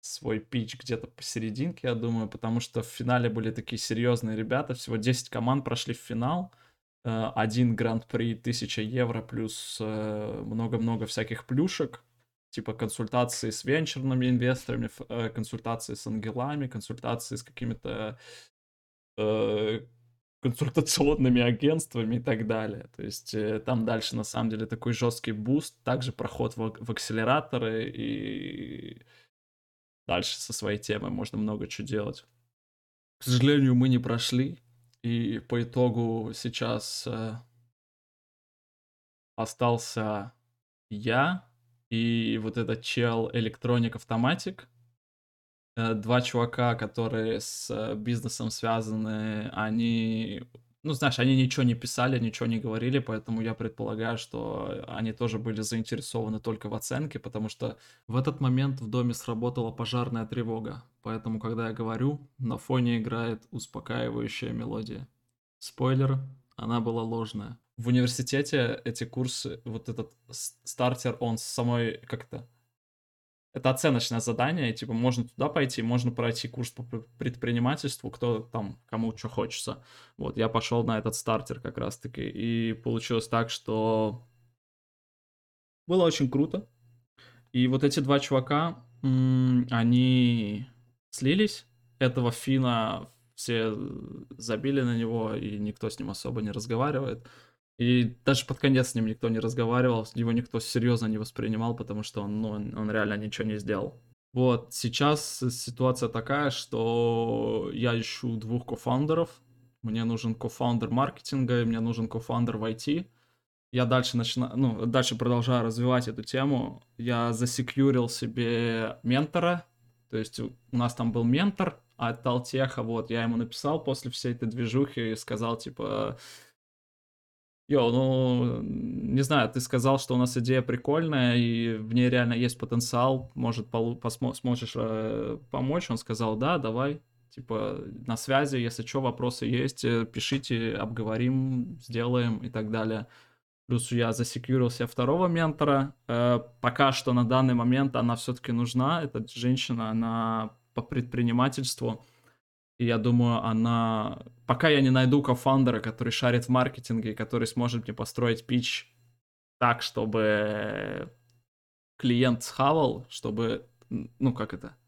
Speaker 1: свой пич где-то посерединке, я думаю, потому что в финале были такие серьезные ребята, всего 10 команд прошли в финал, э, один гран-при 1000 евро плюс э, много-много всяких плюшек, типа консультации с венчурными инвесторами, э, консультации с ангелами, консультации с какими-то консультационными агентствами и так далее. То есть там дальше на самом деле такой жесткий boost, также проход в, в акселераторы и дальше со своей темой можно много чего делать. К сожалению, мы не прошли, и по итогу сейчас э, остался я и вот этот чел Electronic Automatic. Э, два чувака, которые с э, бизнесом связаны, они ну, знаешь, они ничего не писали, ничего не говорили, поэтому я предполагаю, что они тоже были заинтересованы только в оценке, потому что в этот момент в доме сработала пожарная тревога. Поэтому, когда я говорю, на фоне играет успокаивающая мелодия. Спойлер, она была ложная. В университете эти курсы, вот этот стартер, он с самой, как-то, это оценочное задание, типа можно туда пойти, можно пройти курс по предпринимательству, кто там, кому что хочется. Вот, я пошел на этот стартер как раз-таки, и получилось так, что было очень круто. И вот эти два чувака, они слились, этого Фина все забили на него, и никто с ним особо не разговаривает. И даже под конец с ним никто не разговаривал, его никто серьезно не воспринимал, потому что он, ну, он реально ничего не сделал. Вот, сейчас ситуация такая, что я ищу двух co-founder ов. Мне нужен co-founder маркетинга, и мне нужен co-founder в IT. Я дальше начинаю, ну, дальше продолжаю развивать эту тему. Я засекьюрил себе ментора, то есть у нас там был ментор от TalTech а, вот, я ему написал после всей этой движухи и сказал, типа, Yo, ну, не знаю, ты сказал, что у нас идея прикольная, и в ней реально есть потенциал, может, полу- посмо- сможешь э, помочь. Он сказал, да, давай, типа, на связи, если что, вопросы есть, э, пишите, обговорим, сделаем и так далее. Плюс я засекьюрил себе второго ментора. Э, пока что на данный момент она все-таки нужна. Эта женщина, она по предпринимательству. И я думаю, она... Пока я не найду кофаундера, который шарит в маркетинге, который сможет мне построить пич так, чтобы клиент схавал, чтобы... Ну, как это?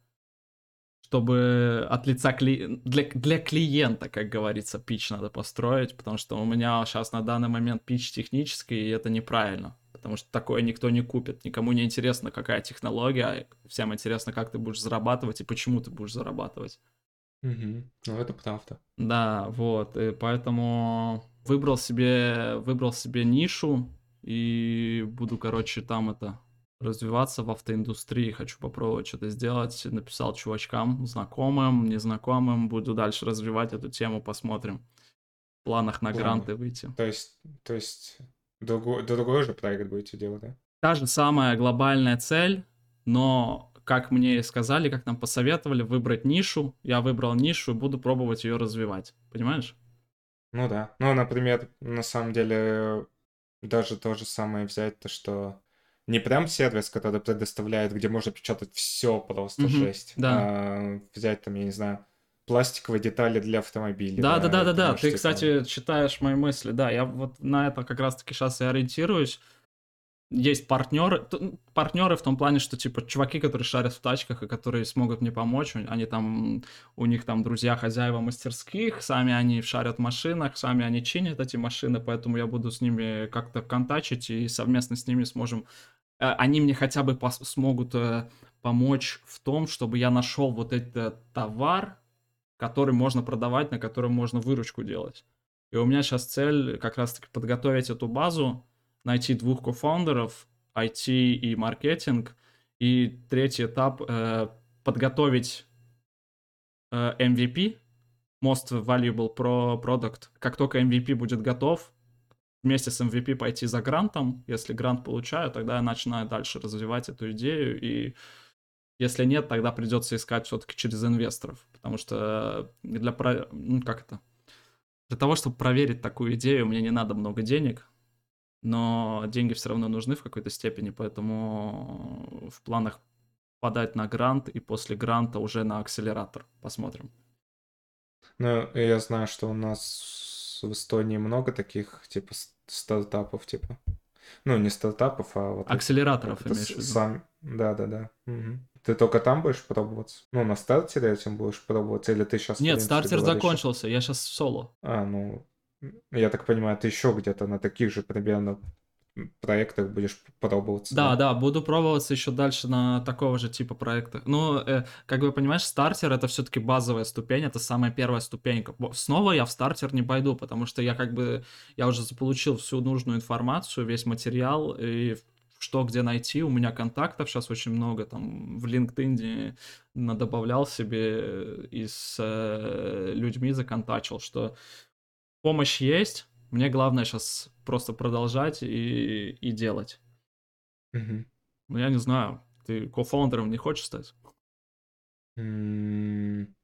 Speaker 1: Чтобы от лица кли... для, для клиента, как говорится, пич надо построить, потому что у меня сейчас на данный момент пич технический, и это неправильно. Потому что такое никто не купит. Никому не интересно, какая технология. Всем интересно, как ты будешь зарабатывать и почему ты будешь зарабатывать.
Speaker 2: Угу. Ну, это правда.
Speaker 1: Да, вот, и поэтому выбрал себе, выбрал себе нишу и буду, короче, там это развиваться в автоиндустрии, хочу попробовать что-то сделать, написал чувачкам, знакомым, незнакомым, буду дальше развивать эту тему, посмотрим. В планах на
Speaker 2: Планы.
Speaker 1: гранты выйти.
Speaker 2: То есть, то есть другой, другой же проект будете делать, да?
Speaker 1: Та же самая глобальная цель, но как мне сказали, как нам посоветовали, выбрать нишу. Я выбрал нишу и буду пробовать ее развивать. Понимаешь?
Speaker 2: Ну да. Ну, например, на самом деле, даже то же самое взять, то что не прям сервис, который предоставляет, где можно печатать все просто
Speaker 1: Мгм,
Speaker 2: жесть.
Speaker 1: да.
Speaker 2: а взять там, я не знаю, пластиковые детали для автомобиля.
Speaker 1: Да, да, да, да, да. Ты, кстати, читаешь мои мысли. Да, я вот на это как раз-таки сейчас и ориентируюсь. Есть партнеры, партнеры в том плане, что типа чуваки, которые шарят в тачках и которые смогут мне помочь, они там, у них там друзья хозяева мастерских, сами они шарят в машинах, сами они чинят эти машины, поэтому я буду с ними как-то контачить и совместно с ними сможем, э, они мне хотя бы пос- смогут э, помочь в том, чтобы я нашел вот этот товар, который можно продавать, на котором можно выручку делать. И у меня сейчас цель как раз-таки подготовить эту базу, найти двух кофаундеров, IT и маркетинг, и третий этап э, подготовить э, MVP, Most Valuable Pro Product. Как только MVP будет готов, вместе с MVP пойти за грантом. Если грант получаю, тогда я начинаю дальше развивать эту идею. И если нет, тогда придется искать все-таки через инвесторов. Потому что для... про- Ну, как это? Для того, чтобы проверить такую идею, мне не надо много денег. Но деньги все равно нужны в какой-то степени, поэтому в планах подать на грант и после гранта уже на акселератор. Посмотрим.
Speaker 2: Ну, я знаю, что у нас в Эстонии много таких, типа, стартапов, типа. Ну, не стартапов, а вот...
Speaker 1: Акселераторов
Speaker 2: это,
Speaker 1: имеешь в виду?
Speaker 2: Сам... Да, да, да. Мгм. Ты только там будешь пробоваться? Ну, на стартере этим будешь пробоваться? Или ты сейчас,
Speaker 1: Нет, стартер закончился, я сейчас в соло.
Speaker 2: А, ну, я так понимаю, ты еще где-то на таких же примерно проектах будешь пробоваться,
Speaker 1: Да,
Speaker 2: да?
Speaker 1: да, буду пробоваться еще дальше на такого же типа проекта. Ну, э, как бы понимаешь, стартер это все-таки базовая ступень, это самая первая ступенька. Снова я в стартер не пойду, потому что я как бы, я уже заполучил всю нужную информацию, весь материал, и что где найти. У меня контактов сейчас очень много, там в LinkedIn надобавлял себе и с э, людьми законтачил, что помощь есть, мне главное сейчас просто продолжать и, и делать.
Speaker 2: Мгм.
Speaker 1: Ну, я не знаю, ты кофаундером не хочешь стать?
Speaker 2: М,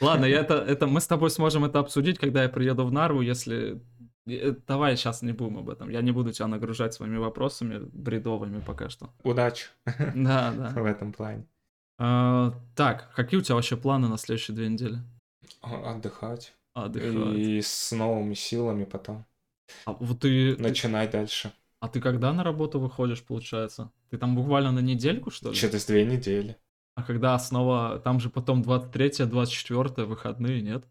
Speaker 1: Ладно, я это, это, мы с тобой сможем это обсудить, когда я приеду в Нарву, если... э, Давай сейчас не будем об этом. Я не буду тебя нагружать своими вопросами бредовыми пока что.
Speaker 2: Удачи
Speaker 1: Да, да.
Speaker 2: в этом плане.
Speaker 1: А, так, какие у тебя вообще планы на следующие две недели?
Speaker 2: А-. И с новыми силами потом
Speaker 1: А вот ты,
Speaker 2: начинать дальше.
Speaker 1: а ты когда на работу выходишь, получается? Ты там буквально на недельку, что ли?
Speaker 2: Через две недели.
Speaker 1: А когда снова, там же потом 23 24 выходные, нет?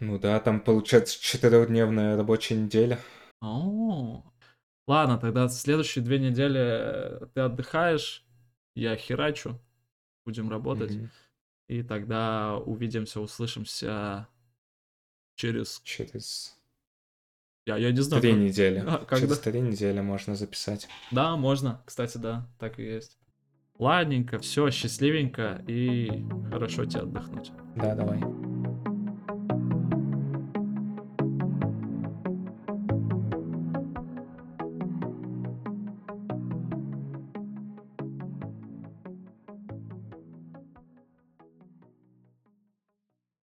Speaker 2: Ну да, там получается четырехдневная рабочая неделя.
Speaker 1: О, ладно, тогда следующие две недели э, ты отдыхаешь, я херачу, будем работать,
Speaker 2: Мгм.
Speaker 1: и тогда увидимся, услышимся через,
Speaker 2: Через
Speaker 1: я, я не знаю,
Speaker 2: три
Speaker 1: как-
Speaker 2: недели.
Speaker 1: А, когда?
Speaker 2: Через три недели можно записать.
Speaker 1: да, можно, кстати, да, так и есть. Ладненько, все, счастливенько и хорошо тебе отдохнуть.
Speaker 2: Да, давай.